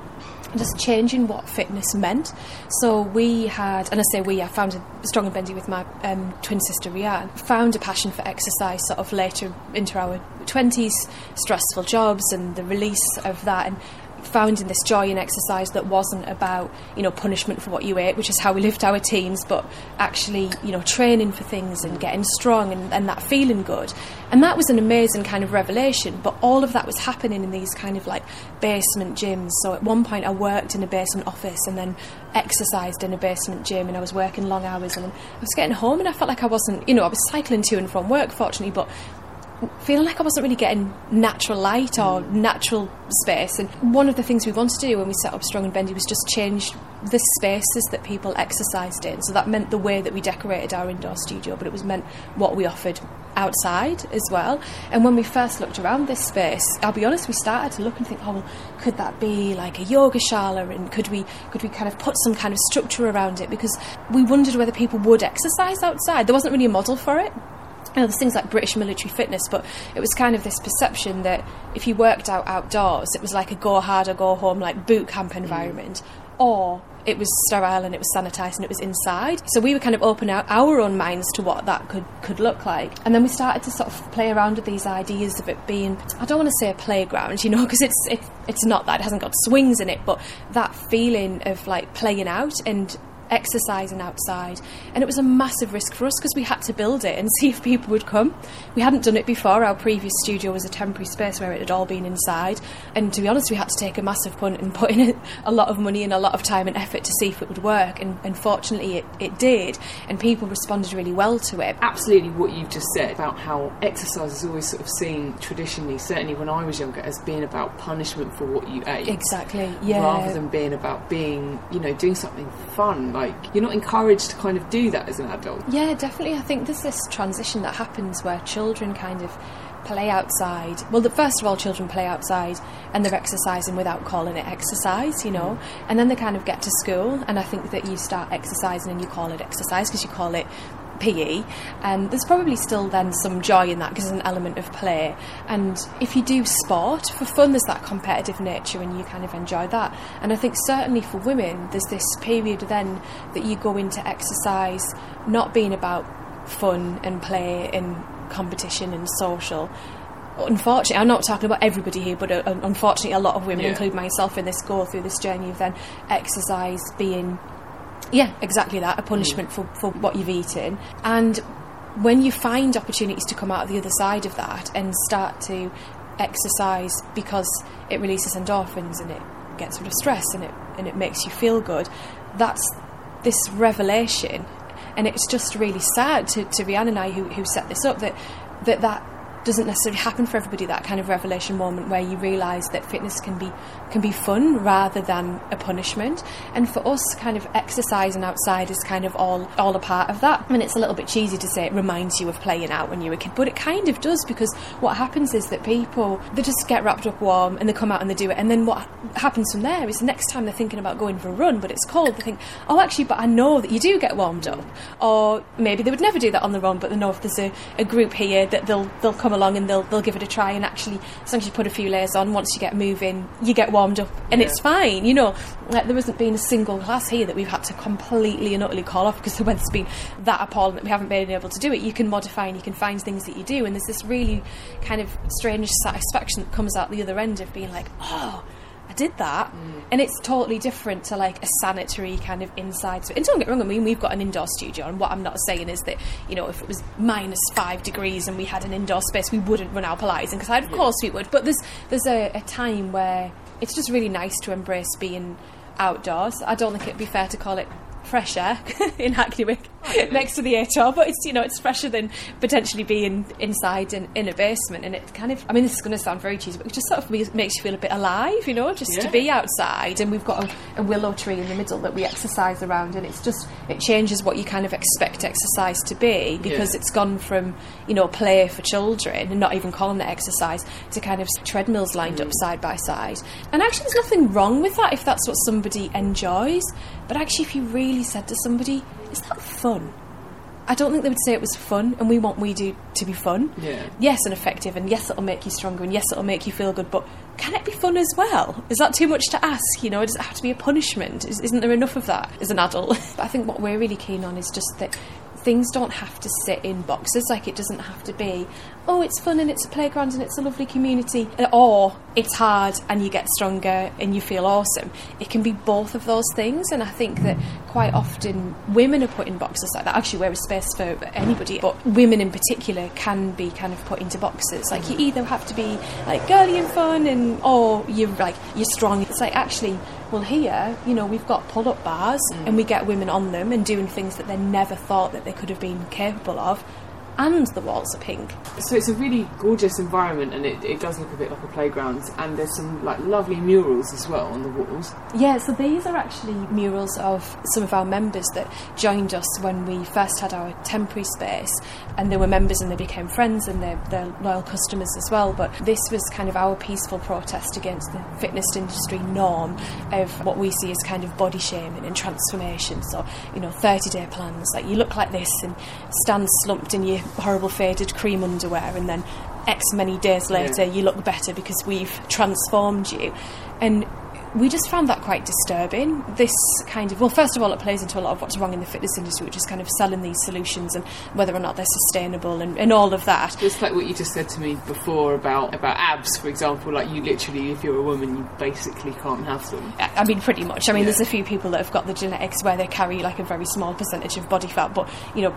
just changing what fitness meant. So we had, and I say we, I founded Strong and Bendy with my um, twin sister Rianne, found a passion for exercise sort of later into our 20s, stressful jobs and the release of that. And finding this joy in exercise that wasn't about you know punishment for what you ate, which is how we lived our teens, but actually you know training for things and getting strong and, and that feeling good. And that was an amazing kind of revelation. But all of that was happening in these kind of like basement gyms. So at one point I worked in a basement office and then exercised in a basement gym and I was working long hours and I was getting home and I felt like I wasn't you know I was cycling to and from work fortunately but feeling like I wasn't really getting natural light or mm. natural space. And one of the things we wanted to do when we set up Strong and Bendy was just change the spaces that people exercised in. So that meant the way that we decorated our indoor studio, but it was meant what we offered outside as well. And when we first looked around this space, I'll be honest, we started to look and think, oh, well, could that be like a yoga shala? And could we could we kind of put some kind of structure around it? Because we wondered whether people would exercise outside. There wasn't really a model for it. You know, there's things like British military fitness, but it was kind of this perception that if you worked out outdoors, it was like a go hard or go home, like boot camp mm. environment, or it was sterile and it was sanitised and it was inside. So we were kind of opening out our own minds to what that could, could look like. And then we started to sort of play around with these ideas of it being, I don't want to say a playground, you know, because it's, it, it's not that, it hasn't got swings in it, but that feeling of like playing out and exercising outside. And it was a massive risk for us because we had to build it and see if people would come. We hadn't done it before. Our previous studio was a temporary space where it had all been inside. And to be honest, we had to take a massive punt and put in a lot of money and a lot of time and effort to see if it would work. And, and fortunately, it, it did. And people responded really well to it. Absolutely, what you've just said about how exercise is always sort of seen traditionally, certainly when I was younger, as being about punishment for what you ate. Exactly, yeah. Rather than being about being, you know, doing something fun. Like, you're not encouraged to kind of do that as an adult. Yeah, definitely. I think there's this transition that happens where children kind of play outside. Well, the, first of all, children play outside and they're exercising without calling it exercise, you know. Mm. And then they kind of get to school, and I think that you start exercising and you call it exercise because you call it PE, and there's probably still then some joy in that because there's an element of play. And if you do sport for fun, there's that competitive nature, and you kind of enjoy that. And I think certainly for women, there's this period then that you go into exercise not being about fun and play and competition and social. Unfortunately, I'm not talking about everybody here, but uh, unfortunately, a lot of women, Yeah. including myself in this, go through this journey of then exercise being yeah, exactly that. A punishment for, for what you've eaten. And when you find opportunities to come out of the other side of that and start to exercise because it releases endorphins and it gets rid of stress and it and it makes you feel good, that's this revelation. And it's just really sad to, to Rhiannon and I who, who set this up that that that doesn't necessarily happen for everybody that kind of revelation moment where you realise that fitness can be can be fun rather than a punishment. And for us kind of exercising outside is kind of all all a part of that. I mean it's a little bit cheesy to say it reminds you of playing out when you were a kid but it kind of does because what happens is that people they just get wrapped up warm and they come out and they do it. And then what happens from there is the next time they're thinking about going for a run but it's cold they think oh actually but I know that you do get warmed up. Or maybe they would never do that on their own but they know if there's a, a group here that they'll they'll come along and they'll they'll give it a try. And actually as long as you put a few layers on once you get moving you get warmed up. And it's fine you know like, there hasn't been a single class here that we've had to completely and utterly call off because the weather's been that appalling that we haven't been able to do it. You can modify and you can find things that you do and there's this really kind of strange satisfaction that comes out the other end of being like oh I did that, mm. and it's totally different to like a sanitary kind of inside. So, and don't get me wrong, I mean we've got an indoor studio, and what I'm not saying is that you know if it was minus five degrees and we had an indoor space, we wouldn't run our Pilates because of course we would. But there's there's a, a time where it's just really nice to embrace being outdoors. I don't think it'd be fair to call it fresh air in Hackney Wick next to the ATO, but it's you know it's fresher than potentially being inside in, in a basement, and it kind of I mean this is going to sound very cheesy, but it just sort of makes- you feel a bit alive, you know, just to be outside, and we've got a, a willow tree in the middle that we exercise around, and it's just it changes what you kind of expect exercise to be because Yeah. it's gone from you know play for children and not even calling it exercise to kind of treadmills lined up mm. side by side, and actually there's nothing wrong with that if that's what somebody enjoys, but actually if you really said to somebody, is that fun? I don't think they would say it was fun, and we want We Do to be fun. Yeah. Yes, and effective, and yes, it'll make you stronger, and yes, it'll make you feel good, but can it be fun as well? Is that too much to ask? You know, does it have to be a punishment? Is, isn't there enough of that as an adult? but I think what we're really keen on is just that things don't have to sit in boxes. Like it doesn't have to be, oh, it's fun and it's a playground and it's a lovely community, or it's hard and you get stronger and you feel awesome. It can be both of those things, and I think that quite often women are put in boxes like that. Actually, we're a space for anybody, but women in particular can be kind of put into boxes. Like you either have to be like girly and fun, and or you're like you're strong. It's like actually well here you know we've got pull-up bars mm. and we get women on them and doing things that they never thought that they could have been capable of and the walls are pink. So it's a really gorgeous environment, and it, it does look a bit like a playground. And there's some like lovely murals as well on the walls. Yeah, so these are actually murals of some of our members that joined us when we first had our temporary space, and they were members and they became friends and they're, they're loyal customers as well. But this was kind of our peaceful protest against the fitness industry norm of what we see as kind of body shaming and transformation. So you know, 30 day plans like you look like this and stand slumped in your horrible faded cream underwear, and then X many days later yeah. you look better because we've transformed you. And we just found that quite disturbing. This kind of, well, first of all, it plays into a lot of what's wrong in the fitness industry, which is kind of selling these solutions and whether or not they're sustainable and, and all of that. It's like what you just said to me before about, about abs, for example. Like, you literally, if you're a woman, you basically can't have them. I mean, pretty much. I mean, yeah. there's a few people that have got the genetics where they carry like a very small percentage of body fat, but, you know,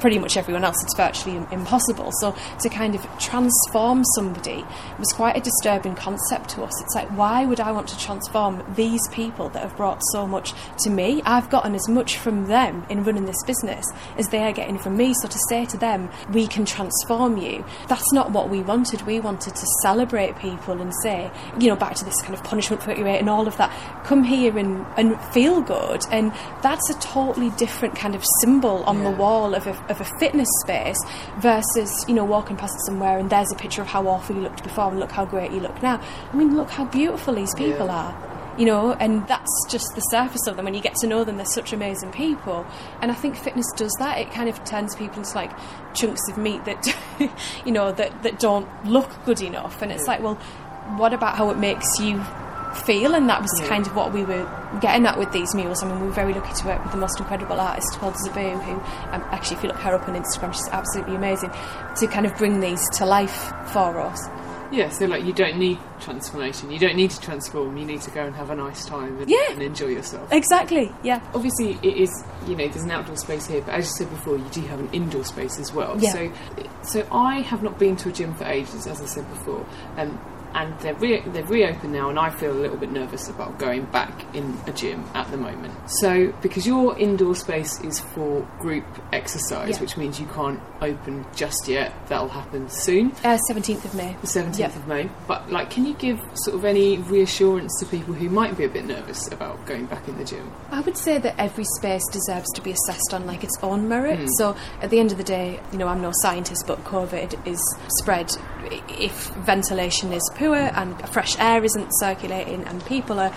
pretty much everyone else, it's virtually impossible. So to kind of transform somebody was quite a disturbing concept to us. It's like, why would I want to transform these people that have brought so much to me. I've gotten as much from them in running this business as they are getting from me. So to say to them, we can transform you, that's not what we wanted. We wanted to celebrate people and say, you know, back to this kind of punishment 38 and all of that, come here and, and feel good. And that's a totally different kind of symbol on yeah. the wall of a, of a fitness space versus, you know, walking past somewhere and there's a picture of how awful you looked before and look how great you look now. I mean, look how beautiful these people yeah. Are you know, and that's just the surface of them. When you get to know them, they're such amazing people. And I think fitness does that. It kind of turns people into like chunks of meat that, you know, that, that don't look good enough. And it's like, well, what about how it makes you feel? And that was yeah. kind of what we were getting at with these mules. I mean, we were very lucky to work with the most incredible artist called Zabu, who um, actually, if you look her up on Instagram, she's absolutely amazing, to kind of bring these to life for us. Yeah, so like you don't need transformation. You don't need to transform. You need to go and have a nice time and, yeah. and enjoy yourself. Exactly. Yeah. Obviously, it is. You know, there's an outdoor space here, but as you said before, you do have an indoor space as well. Yeah. So, so I have not been to a gym for ages, as I said before. Um, and they've, re- they've reopened now, and I feel a little bit nervous about going back in a gym at the moment. So, because your indoor space is for group exercise, yeah. which means you can't open just yet, that'll happen soon. Uh, 17th of May. The 17th yep. of May. But, like, can you give sort of any reassurance to people who might be a bit nervous about going back in the gym? I would say that every space deserves to be assessed on, like, its own merit. Mm. So, at the end of the day, you know, I'm no scientist, but COVID is spread if ventilation is poor and fresh air isn't circulating and people are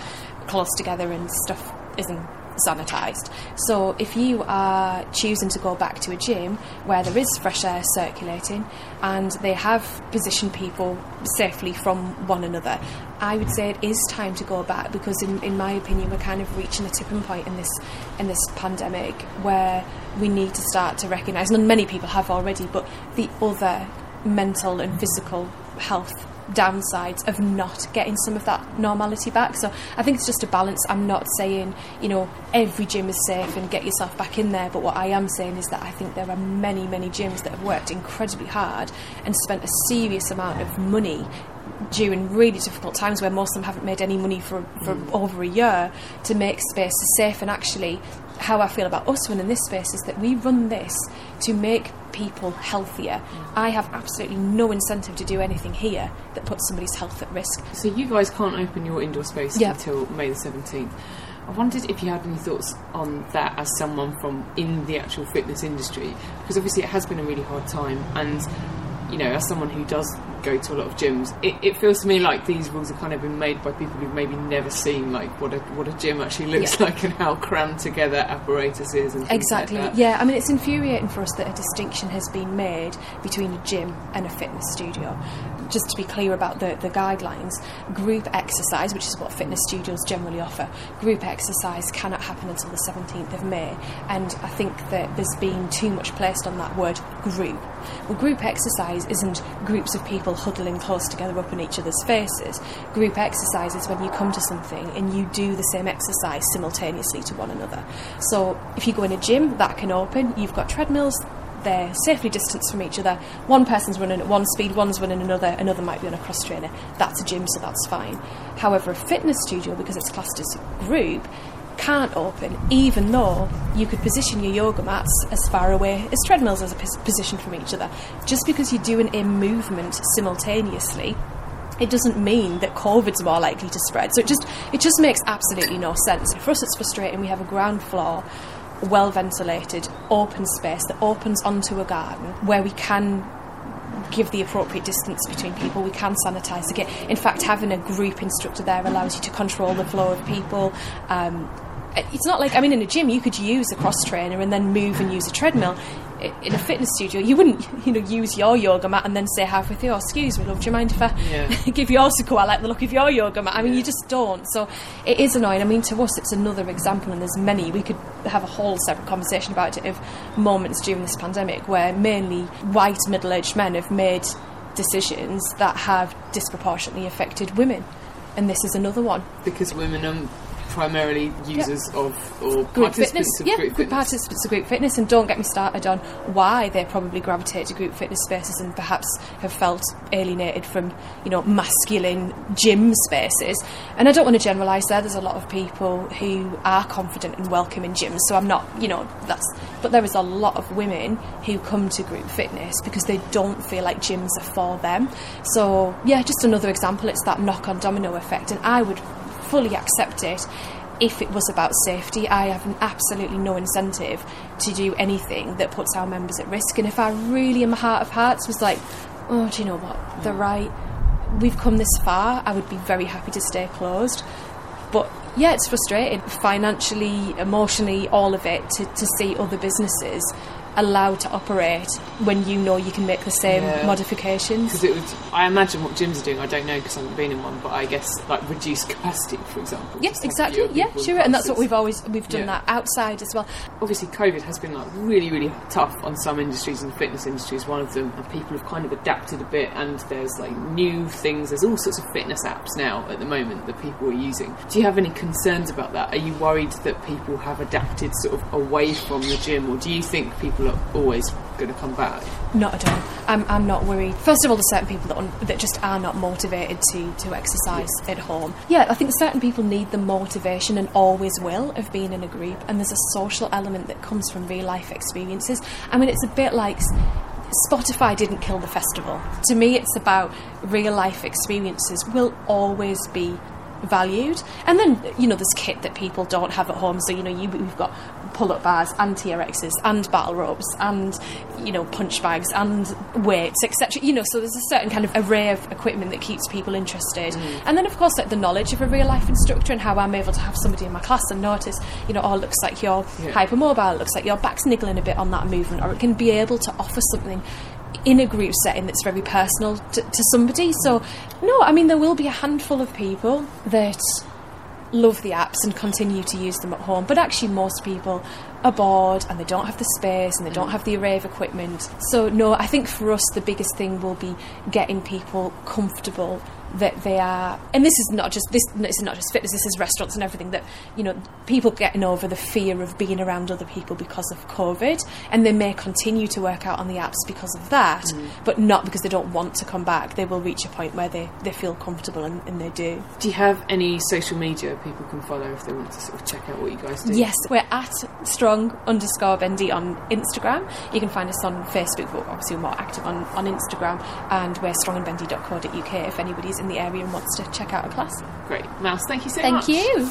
close together and stuff isn't sanitised. So if you are choosing to go back to a gym where there is fresh air circulating and they have positioned people safely from one another, I would say it is time to go back because in, in my opinion we're kind of reaching a tipping point in this in this pandemic where we need to start to recognise and many people have already but the other mental and physical health downsides of not getting some of that normality back. So I think it's just a balance. I'm not saying, you know, every gym is safe and get yourself back in there, but what I am saying is that I think there are many, many gyms that have worked incredibly hard and spent a serious amount of money during really difficult times where most of them haven't made any money for, for mm. over a year to make spaces safe and actually how I feel about us in this space is that we run this to make people healthier. Mm. I have absolutely no incentive to do anything here that puts somebody's health at risk. So you guys can't open your indoor space yeah. until May the 17th. I wondered if you had any thoughts on that as someone from in the actual fitness industry, because obviously it has been a really hard time, and you know, as someone who does go to a lot of gyms. It, it feels to me like these rules have kind of been made by people who've maybe never seen like what a what a gym actually looks Yeah. like and how crammed together apparatus is. And Exactly. Like yeah, I mean, it's infuriating for us that a distinction has been made between a gym and a fitness studio. Just to be clear about the, the guidelines, group exercise, which is what fitness studios generally offer, group exercise cannot happen until the 17th of May. And I think that there's been too much placed on that word group. Well, group exercise isn't groups of people huddling close together up in each other's faces. Group exercise is when you come to something and you do the same exercise simultaneously to one another. So if you go in a gym, that can open. You've got treadmills, they're safely distanced from each other. One person's running at one speed, one's running another, another might be on a cross trainer. That's a gym, so that's fine. However, a fitness studio, because it's classed as group, can't open, even though you could position your yoga mats as far away as treadmills as a position from each other. Just because you're doing a movement simultaneously, it doesn't mean that COVID's more likely to spread. So it just it just makes absolutely no sense. For us, it's frustrating. We have a ground floor, well ventilated, open space that opens onto a garden where we can give the appropriate distance between people. We can sanitise again. In fact, having a group instructor there allows you to control the flow of people. Um, it's not like I mean, in a gym you could use a cross trainer and then move and use a treadmill. In a fitness studio, you wouldn't, you know, use your yoga mat and then say halfway through, "Oh, excuse me, love, do you mind if I Yeah. give yours a go? I like the look of your yoga mat." I mean, you just don't. So it is annoying. I mean, to us, it's another example, and there's many. We could have a whole separate conversation about it of moments during this pandemic where mainly white middle-aged men have made decisions that have disproportionately affected women, and this is another one. because women are primarily users of or group participants fitness, of yeah, group group fitness. participants of group fitness, and don't get me started on why they probably gravitate to group fitness spaces and perhaps have felt alienated from, you know, masculine gym spaces. And I don't want to generalise there. There's a lot of people who are confident and welcome in gyms, so I'm not, you know, that's. But there is a lot of women who come to group fitness because they don't feel like gyms are for them. So yeah, just another example. It's that knock-on domino effect, and I would fully accept it if it was about safety. I have absolutely no incentive to do anything that puts our members at risk. And if I really, in my heart of hearts, was like, oh, do you know what? They're mm. right. We've come this far. I would be very happy to stay closed. But yeah, it's frustrating financially, emotionally, all of it to, to see other businesses allowed to operate when you know you can make the same Yeah. modifications. Because it would, I imagine what gyms are doing. I don't know because I haven't been in one, but I guess like reduced capacity, for example. Yes, exactly. Yeah, sure. And that's what we've always we've done Yeah. that outside as well. Obviously, COVID has been like really, really tough on some industries, and the fitness industry is one of them. And people have kind of adapted a bit, and there's like new things. There's all sorts of fitness apps now at the moment that people are using. Do you have any concerns about that? Are you worried that people have adapted sort of away from the gym, or do you think people are always going to come back? Not at all. I'm, I'm not worried. First of all, there's certain people that, un- that just are not motivated to, to exercise at home. Yeah, I think certain people need the motivation and always will of being in a group, and there's a social element that comes from real life experiences. I mean, it's a bit like. Spotify didn't kill the festival. To me, it's about real life experiences will always be valued. And then, you know, there's kit that people don't have at home. So, you know, you, we've got pull up bars and TRXs and battle ropes and, you know, punch bags and weights, etc. You know, so there's a certain kind of array of equipment that keeps people interested. Mm. And then, of course, like the knowledge of a real life instructor and how I'm able to have somebody in my class and notice, you know, oh, it looks like you're Yeah. hypermobile, it looks like your back's niggling a bit on that movement, or it can be able to offer something in a group setting that's very personal to, to somebody. So, no, I mean, there will be a handful of people that love the apps and continue to use them at home, but actually, most people are bored and they don't have the space and they don't mm. have the array of equipment. So, no, I think for us, the biggest thing will be getting people comfortable that they are and this is not just this, this is not just fitness this is restaurants and everything that you know people getting over the fear of being around other people because of covid and they may continue to work out on the apps because of that mm. but not because they don't want to come back they will reach a point where they, they feel comfortable and, and they do Do you have any social media people can follow if they want to sort of check out what you guys do? Yes, we're at strong underscore bendy on Instagram. You can find us on Facebook, but obviously we're more active on, on Instagram, and we're strongandbendy.co.uk if anybody's in the area and wants to check out a class. Great. Mouse, thank you so Thank much. Thank you.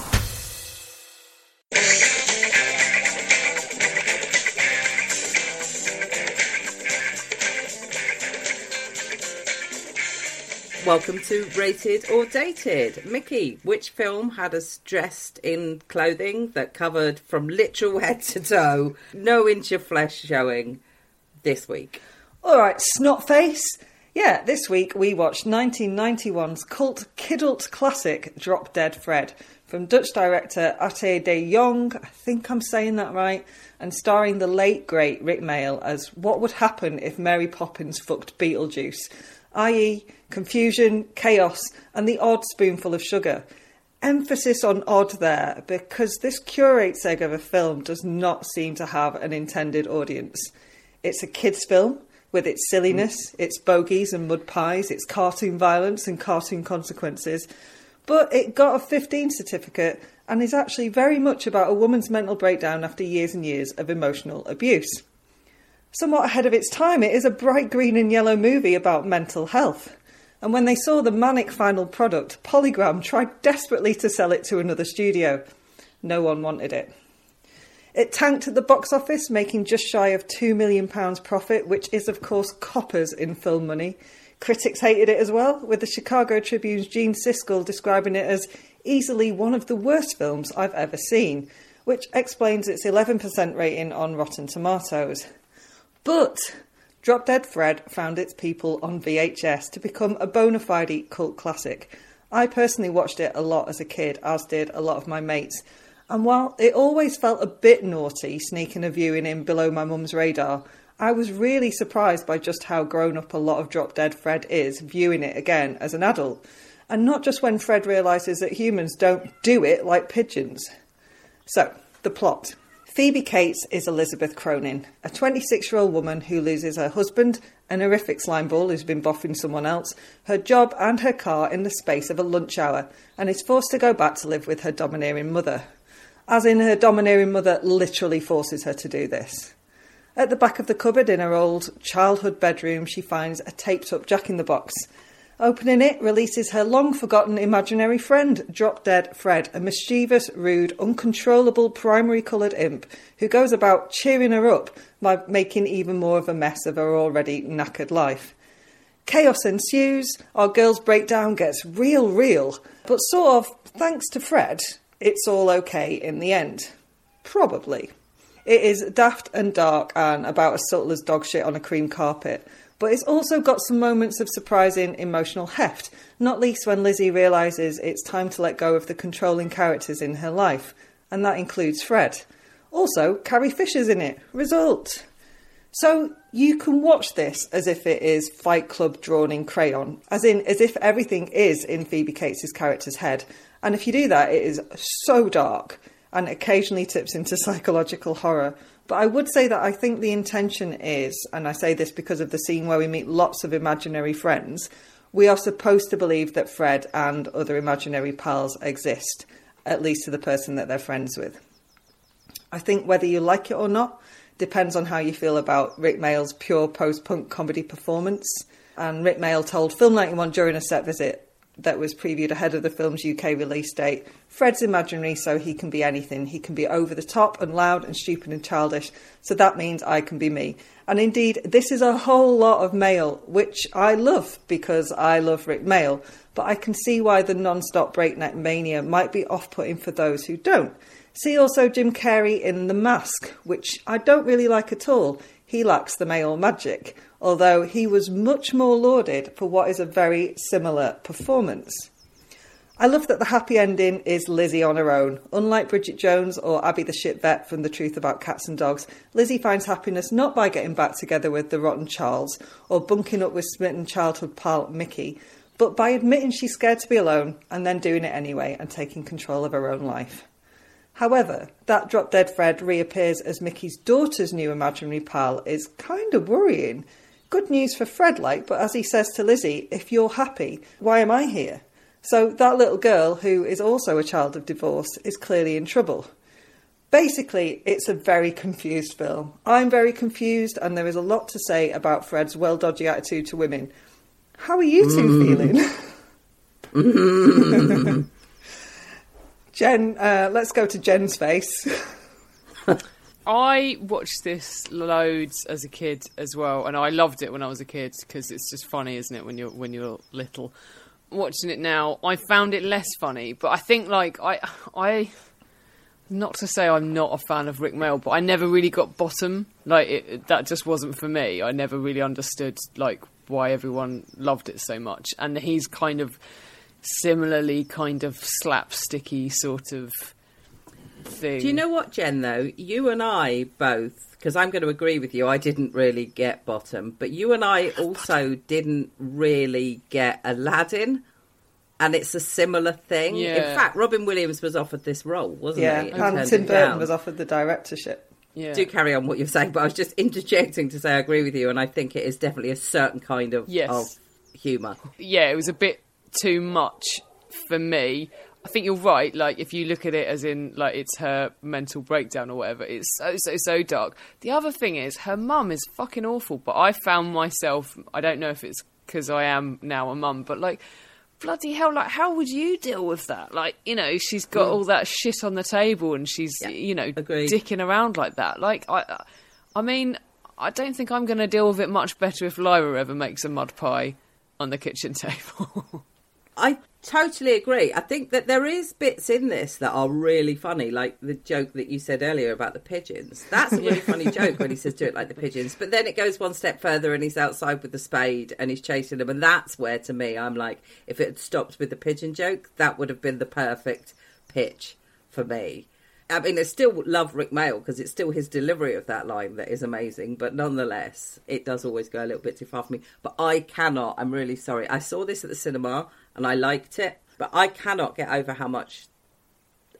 Welcome to Rated or Dated. Mickey, which film had us dressed in clothing that covered from literal head to toe, no inch of flesh showing this week? All right, Snotface. Yeah, this week we watched 1991's cult kidult classic Drop Dead Fred from Dutch director Ate de Jong, I think I'm saying that right, and starring the late great Rik Mayall as what would happen if Mary Poppins fucked Beetlejuice, i.e., confusion, chaos, and the odd spoonful of sugar. Emphasis on odd there, because this curate's egg of a film does not seem to have an intended audience. It's a kids' film with its silliness, its bogies and mud pies, its cartoon violence and cartoon consequences, but it got a 15 certificate and is actually very much about a woman's mental breakdown after years and years of emotional abuse. Somewhat ahead of its time, it is a bright green and yellow movie about mental health. And when they saw the manic final product, Polygram tried desperately to sell it to another studio. No one wanted it. It tanked at the box office, making just shy of £2 million profit, which is, of course, coppers in film money. Critics hated it as well, with the Chicago Tribune's Gene Siskel describing it as easily one of the worst films I've ever seen, which explains its 11% rating on Rotten Tomatoes. But Drop Dead Fred found its people on VHS to become a bona fide cult classic. I personally watched it a lot as a kid, as did a lot of my mates. And while it always felt a bit naughty sneaking a viewing in below my mum's radar, I was really surprised by just how grown up a lot of Drop Dead Fred is viewing it again as an adult. And not just when Fred realises that humans don't do it like pigeons. So, the plot. Phoebe Cates is Elizabeth Cronin, a 26 year old woman who loses her husband, an horrific slimeball who's been boffing someone else, her job and her car in the space of a lunch hour, and is forced to go back to live with her domineering mother. As in, her domineering mother literally forces her to do this. At the back of the cupboard in her old childhood bedroom, she finds a taped up Jack in the Box. Opening it releases her long forgotten imaginary friend, Drop Dead Fred, a mischievous, rude, uncontrollable primary coloured imp who goes about cheering her up by making even more of a mess of her already knackered life. Chaos ensues, our girl's breakdown gets real, real, but sort of, thanks to Fred, it's all okay in the end. Probably. It is daft and dark and about as subtle as dog shit on a cream carpet, but it's also got some moments of surprising emotional heft, not least when Lizzie realises it's time to let go of the controlling characters in her life, and that includes Fred. Also, Carrie Fisher's in it. Result. So you can watch this as if it is Fight Club drawn in crayon, as in as if everything is in Phoebe Cates' character's head. And if you do that, it is so dark and occasionally tips into psychological horror. But I would say that I think the intention is, and I say this because of the scene where we meet lots of imaginary friends, we are supposed to believe that Fred and other imaginary pals exist, at least to the person that they're friends with. I think whether you like it or not depends on how you feel about Rik Mayall's pure post punk comedy performance. And Rik Mayall told Film 91 during a set visit that was previewed ahead of the film's UK release date. Fred's imaginary, so he can be anything. He can be over the top and loud and stupid and childish, so that means I can be me. And indeed, this is a whole lot of Mayall, which I love because I love Rik Mayall, but I can see why the non stop breakneck mania might be off putting for those who don't. See also Jim Carrey in The Mask, which I don't really like at all. He lacks the Mayall magic, although he was much more lauded for what is a very similar performance. I love that the happy ending is Lizzie on her own. Unlike Bridget Jones or Abby the shit vet from The Truth About Cats and Dogs, Lizzie finds happiness not by getting back together with the rotten Charles or bunking up with smitten childhood pal Mickey, but by admitting she's scared to be alone and then doing it anyway and taking control of her own life. However, that drop dead Fred reappears as Mickey's daughter's new imaginary pal is kind of worrying. Good news for Fred, like, but as he says to Lizzie, if you're happy, why am I here? So that little girl, who is also a child of divorce, is clearly in trouble. Basically, it's a very confused film. I'm very confused, and there is a lot to say about Fred's well dodgy attitude to women. How are you two Mm. feeling? Jen, uh, let's go to Jen's face. I watched this loads as a kid as well, and I loved it when I was a kid because it's just funny, isn't it? When you're when you're little, watching it now, I found it less funny. But I think like I I not to say I'm not a fan of Rik Mayall, but I never really got bottom. Like it, that just wasn't for me. I never really understood like why everyone loved it so much, and he's kind of similarly kind of slapsticky sort of thing. Do you know what, Jen? Though you and I both, because I'm going to agree with you, I didn't really get bottom, but you and I also didn't really get Aladdin. And it's a similar thing. Yeah. In fact, Robin Williams was offered this role, wasn't Yeah, he? and turned Tim Burton down. was offered the directorship. Yeah. Do carry on what you're saying, but I was just interjecting to say I agree with you, and I think it is definitely a certain kind of, Yes. of humour. yeah, it was a bit too much for me. I think you're right. Like, if you look at it as in like it's her mental breakdown or whatever, it's so so so dark. The other thing is, her mum is fucking awful. But I found myself. I don't know if it's because I am now a mum, but like. Bloody hell! Like, how would you deal with that? Like, you know, she's got mm. all that shit on the table, and she's, you know, agreed. dicking around like that. Like, I, I mean, I don't think I'm going to deal with it much better if Lyra ever makes a mud pie on the kitchen table. I totally agree. I think that there is bits in this that are really funny, like the joke that you said earlier about the pigeons. That's a really funny joke when he says do it like the pigeons. But then it goes one step further and he's outside with the spade and he's chasing them. And that's where, to me, I'm like, if it had stopped with the pigeon joke, that would have been the perfect pitch for me. I mean, I still love Rik Mayall because it's still his delivery of that line that is amazing. But nonetheless, it does always go a little bit too far for me. But I cannot. I'm really sorry. I saw this at the cinema and I liked it, but I cannot get over how much.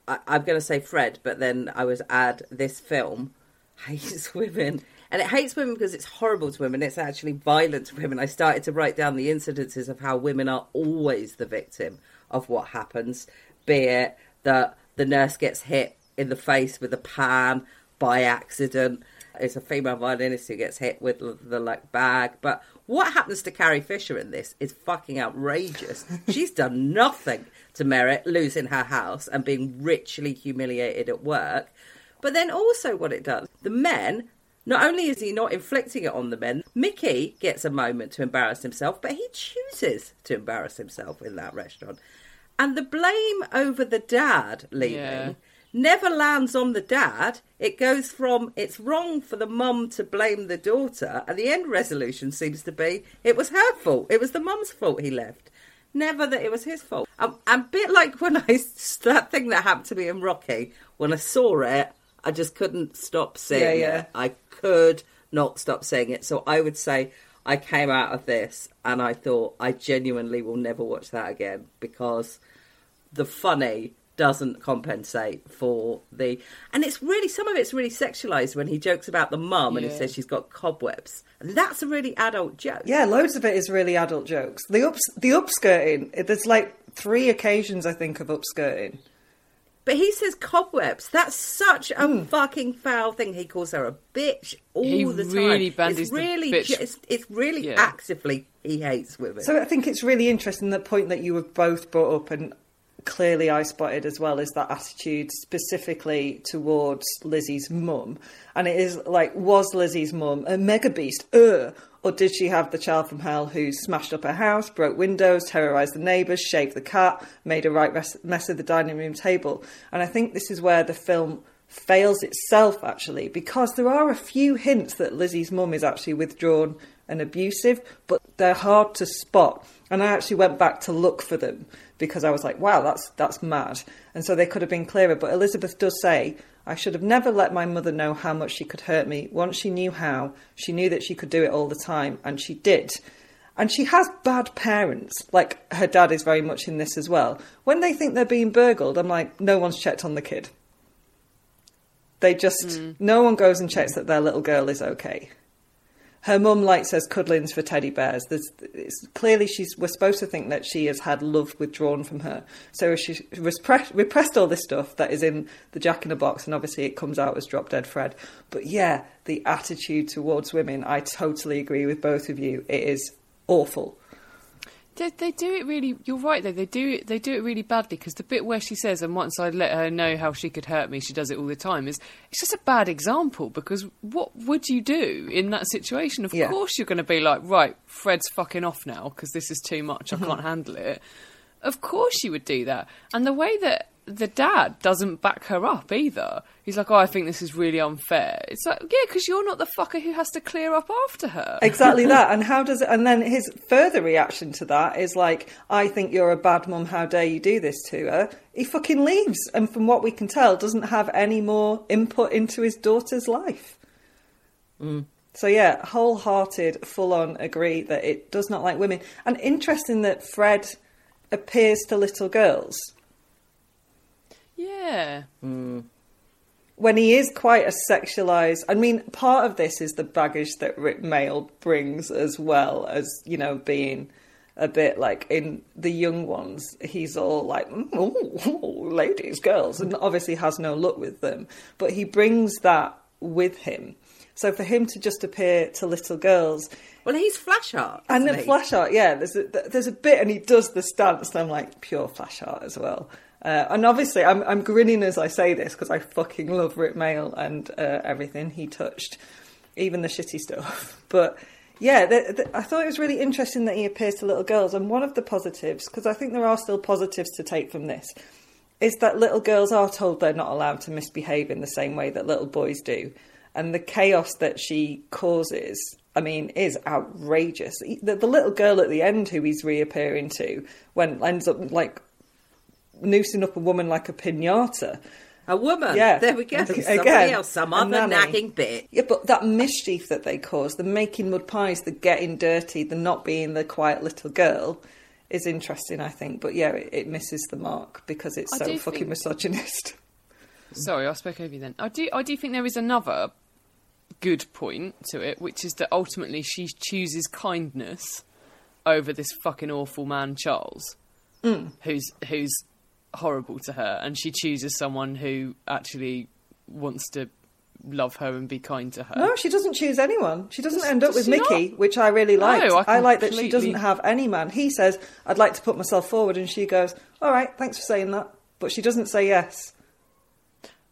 I, I'm going to say Fred, but then I was add this film hates women. And it hates women because it's horrible to women. It's actually violent to women. I started to write down the incidences of how women are always the victim of what happens, be it that the nurse gets hit in the face with a pan by accident. It's a female violinist who gets hit with the, like bag. But what happens to Carrie Fisher in this is fucking outrageous. She's done nothing to merit losing her house and being richly humiliated at work. But then also what it does, the men, not only is he not inflicting it on the men, Mickey gets a moment to embarrass himself, but he chooses to embarrass himself in that restaurant. And the blame over the dad leaving Yeah. Never lands on the dad. It goes from it's wrong for the mum to blame the daughter, and the end resolution seems to be it was her fault. It was the mum's fault he left. Never that it was his fault. Um, and a bit like when I that thing that happened to me in Rocky when I saw it, I just couldn't stop seeing Yeah, yeah. it. I could not stop seeing it. So I would say I came out of this and I thought I genuinely will never watch that again because the funny doesn't compensate for the and it's really some of it's really sexualized when he jokes about the mum and he says she's got cobwebs and that's a really adult joke Yeah, loads of it is really adult jokes. The ups, the upskirting. There's like three occasions I think of upskirting. but he says cobwebs that's such a mm. fucking foul thing he calls her a bitch all He the time really bandies it's the really bitch- ju- it's, it's really Yeah. actively he hates women So I think it's really interesting the point that you have both brought up and clearly I spotted as well is that attitude specifically towards Lizzie's mum. And it is like, was Lizzie's mum a mega beast? Uh, or did she have the child from hell who smashed up her house, broke windows, terrorised the neighbours, shaved the cat, made a right mess of the dining room table? And I think this is where the film fails itself actually because there are a few hints that Lizzie's mum is actually withdrawn and abusive, but they're hard to spot. And I actually went back to look for them because I was like, wow, that's that's mad. And so they could have been clearer. But Elizabeth does say, I should have never let my mother know how much she could hurt me. Once she knew how, she knew that she could do it all the time, and she did. And she has bad parents. Like her dad is very much in this as well. When they think they're being burgled, I'm like, no one's checked on the kid. They just mm. no one goes and checks that their little girl is okay. Her mum like says cuddlings for teddy bears. There's clearly she's we're supposed to think that she has had love withdrawn from her. So she repressed, repressed all this stuff that is in the Jack in the Box, and obviously it comes out as Drop Dead Fred. But yeah, the attitude towards women, I totally agree with both of you. It is awful. They, they do it really. You're right though. They do they do it really badly because the bit where she says, "And once I let her know how she could hurt me, she does it all the time." Is it's just a bad example because what would you do in that situation? Of Yeah. course, you're going to be like, "Right, Fred's fucking off now because this is too much. Mm-hmm. I can't handle it." Of course, you would do that. And the way that the dad doesn't back her up either. He's like, "Oh, I think this is really unfair." It's like, yeah, because you're not the fucker who has to clear up after her. Exactly that. And how does it? And then his further reaction to that is like, "I think you're a bad mum. How dare you do this to her?" He fucking leaves, and from what we can tell, doesn't have any more input into his daughter's life. Mm. So yeah, wholehearted, full on agree that it does not like women. And interesting that Fred appears to little girls Yeah. when he is quite a sexualized. I mean, part of this is the baggage that Rik Mayall brings as well as you know being a bit like in the young ones. He's all like, "Mm, oh, ladies, girls, and obviously has no luck with them. But he brings that with him. So for him to just appear to little girls. Well, he's Flashheart. And isn't he? flash art, yeah. There's a, there's a bit, and he does the stance, and I'm like, pure Flashheart as well. Uh, and obviously, I'm, I'm grinning as I say this because I fucking love Rik Mayall and uh, everything he touched, even the shitty stuff. But yeah, the, the, I thought it was really interesting that he appears to little girls. And one of the positives, because I think there are still positives to take from this, is that little girls are told they're not allowed to misbehave in the same way that little boys do. And the chaos that she causes, I mean, is outrageous. The, the little girl at the end who he's reappearing to, when ends up like noosing up a woman like a pinata. A woman. Yeah, There we go. Ag- Somebody again, else. Some other nanny. nagging bit. Yeah, but that mischief that they cause, the making mud pies, the getting dirty, the not being the quiet little girl, is interesting, I think. But yeah, it, it misses the mark because it's I so fucking think- misogynist. Sorry, I spoke over you then. I do, I do think there is another good point to it, which is that ultimately she chooses kindness over this fucking awful man Charles, mm. who's who's horrible to her, and she chooses someone who actually wants to love her and be kind to her. No, she doesn't choose anyone. She doesn't Does- end up does with Mickey, not? which I really like. Oh, I I, like that she doesn't have any man. He says, I'd like to put myself forward, and she goes, All right, thanks for saying that. But she doesn't say yes.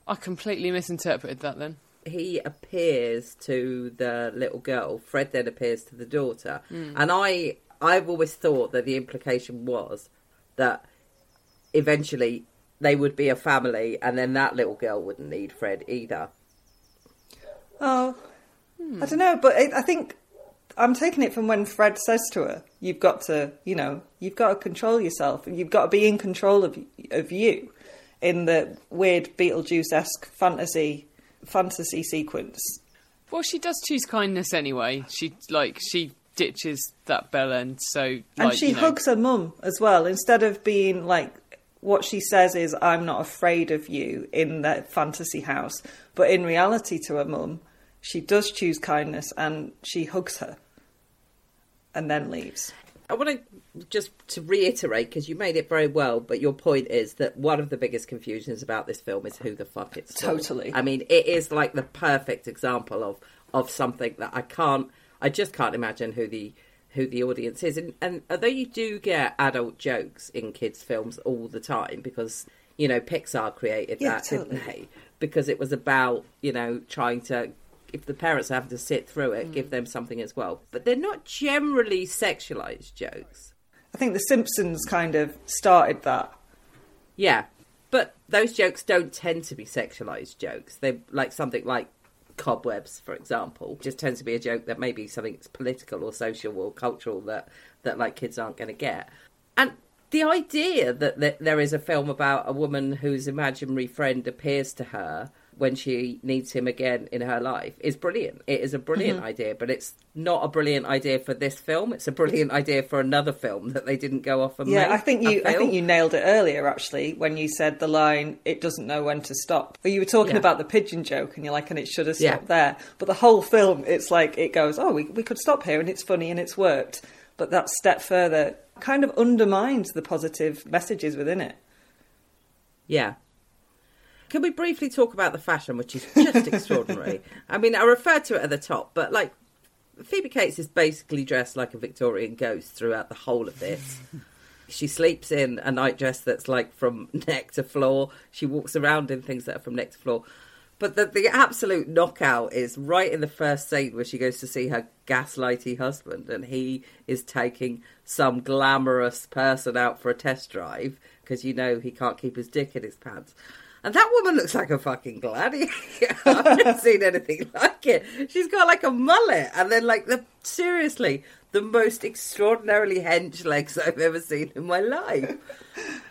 I completely misinterpreted that then. he appears to the little girl. Fred then appears to the daughter, hmm. and I I've always thought that the implication was that eventually they would be a family, and then that little girl wouldn't need Fred either. Oh, I don't know, but it, I think I'm taking it from when Fred says to her, "You've got to, you know, you've got to control yourself, and you've got to be in control of of you." In the weird Beetlejuice esque fantasy fantasy sequence, Well, she does choose kindness anyway. She like she ditches that bell end, so like, and she you know, hugs her mum as well instead of being like what she says is i'm not afraid of you in the fantasy house but in reality to her mum she does choose kindness and she hugs her and then leaves I want to just to reiterate because you made it very well, but your point is that one of the biggest confusions about this film is who the fuck it's for. Totally. I mean, it is like the perfect example of of something that I can't, I just can't imagine who the who the audience is. And, and although you do get adult jokes in kids' films all the time, because you know Pixar created Yeah, that, totally. didn't they? Because it was about you know trying to if the parents have to sit through it, give mm. them something as well. But they're not generally sexualized jokes. i think the simpsons kind of started that Yeah, but those jokes don't tend to be sexualized jokes. They're like something like cobwebs, for example, just tends to be a joke that maybe something that's political or social or cultural that that like kids aren't going to get. And the idea that, that there is a film about a woman whose imaginary friend appears to her when she needs him again in her life is brilliant. It is a brilliant mm-hmm. idea, but it's not a brilliant idea for this film. It's a brilliant idea for another film that they didn't go off and yeah make. i think you i think you nailed it earlier actually when you said the line it doesn't know when to stop or you were talking Yeah. about the pigeon joke and you're like and it should have Yeah. stopped there but the whole film it's like it goes oh we, we could stop here and it's funny and it's worked but that step further kind of undermines the positive messages within it Yeah. Can we briefly talk about the fashion, which is just extraordinary? I mean, I referred to it at the top, but like, Phoebe Cates is basically dressed like a Victorian ghost throughout the whole of this. she sleeps in a nightdress that's like from neck to floor. She walks around in things that are from neck to floor. But the, the absolute knockout is right in the first scene where she goes to see her gaslighty husband, and he is taking some glamorous person out for a test drive because you know he can't keep his dick in his pants. And that woman looks like a fucking gladiator. I've never seen anything like it. She's got like a mullet, and then like the seriously the most extraordinarily hench legs I've ever seen in my life.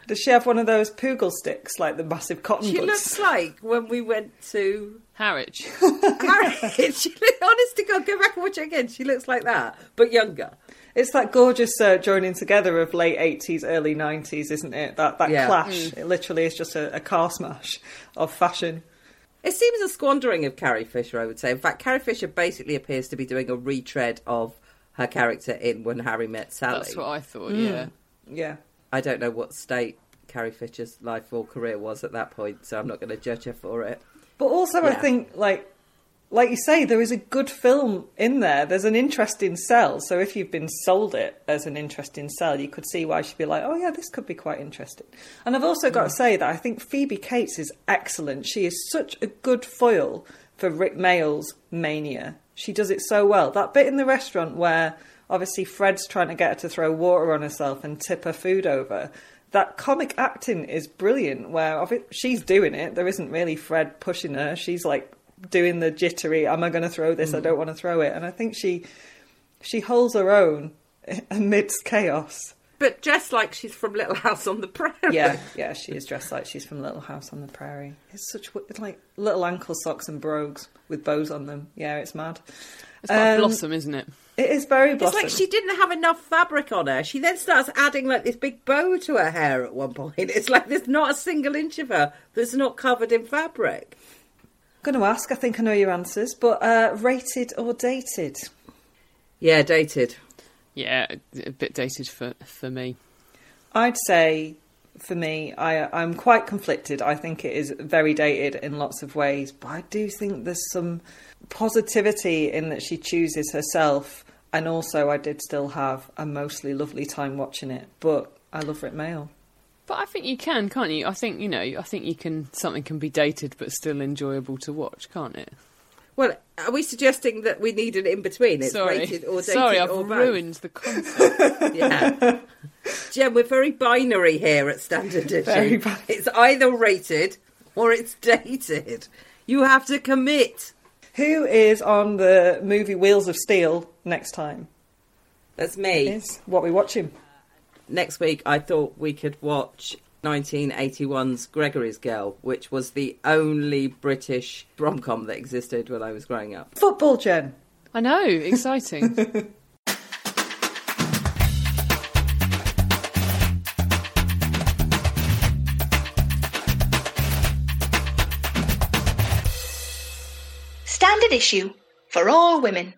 Does she have one of those pugil sticks, like the massive cotton She buds? looks like when we went to Harwich. Harwich. She look, honest to God, go back and watch it again. She looks like that, but younger. It's that gorgeous uh, joining together of late eighties, early nineties, isn't it? That that Yeah. clash. Mm. It literally is just a, a car smash of fashion. It seems a squandering of Carrie Fisher, I would say. In fact, Carrie Fisher basically appears to be doing a retread of her character in When Harry Met Sally. That's what I thought. Mm. Yeah. Yeah. I don't know what state Carrie Fisher's life or career was at that point, so I'm not going to judge her for it. But also, I think like like you say, there is a good film in there. There's an interesting sell. So if you've been sold it as an interesting sell, you could see why she'd be like, oh yeah, this could be quite interesting. And I've also got to hmm. say that I think Phoebe Cates is excellent. She is such a good foil for Rik Mayall's mania. She does it so well. That bit in the restaurant where obviously Fred's trying to get her to throw water on herself and tip her food over. That comic acting is brilliant. Where she's doing it, there isn't really Fred pushing her. She's like doing the jittery. Am I going to throw this? I don't want to throw it. And I think she she holds her own amidst chaos. But dressed like she's from Little House on the Prairie. Yeah, yeah, she is dressed like she's from Little House on the Prairie. It's such it's like little ankle socks and brogues with bows on them. Yeah, it's mad. It's like Um, Blossom, isn't it? It is very It's like she didn't have enough fabric on her. She then starts adding like this big bow to her hair at one point. It's like there's not a single inch of her that's not covered in fabric. I'm going to ask. I think I know your answers, but uh, rated or dated? Yeah, dated. Yeah, a bit dated for for me. I'd say for me, I, I'm quite conflicted. I think it is very dated in lots of ways, but I do think there's some positivity in that she chooses herself, and also I did still have a mostly lovely time watching it. But I love Rik Mayall. But I think you can, can't you? I think you know. I think you can. Something can be dated but still enjoyable to watch, can't it? Well, are we suggesting that we need an in between? It's Sorry, rated or dated sorry, I've or both? ruined the concept. Yeah. Jen, we're very binary here at Standard Very Edition. It's either rated or it's dated. You have to commit. Who is on the movie Wheels of Steel next time? That's me. Is what we watching? Next week, I thought we could watch 1981's Gregory's Girl, which was the only British rom com that existed when I was growing up. Football, Jen. I know, exciting. Standard issue for all women.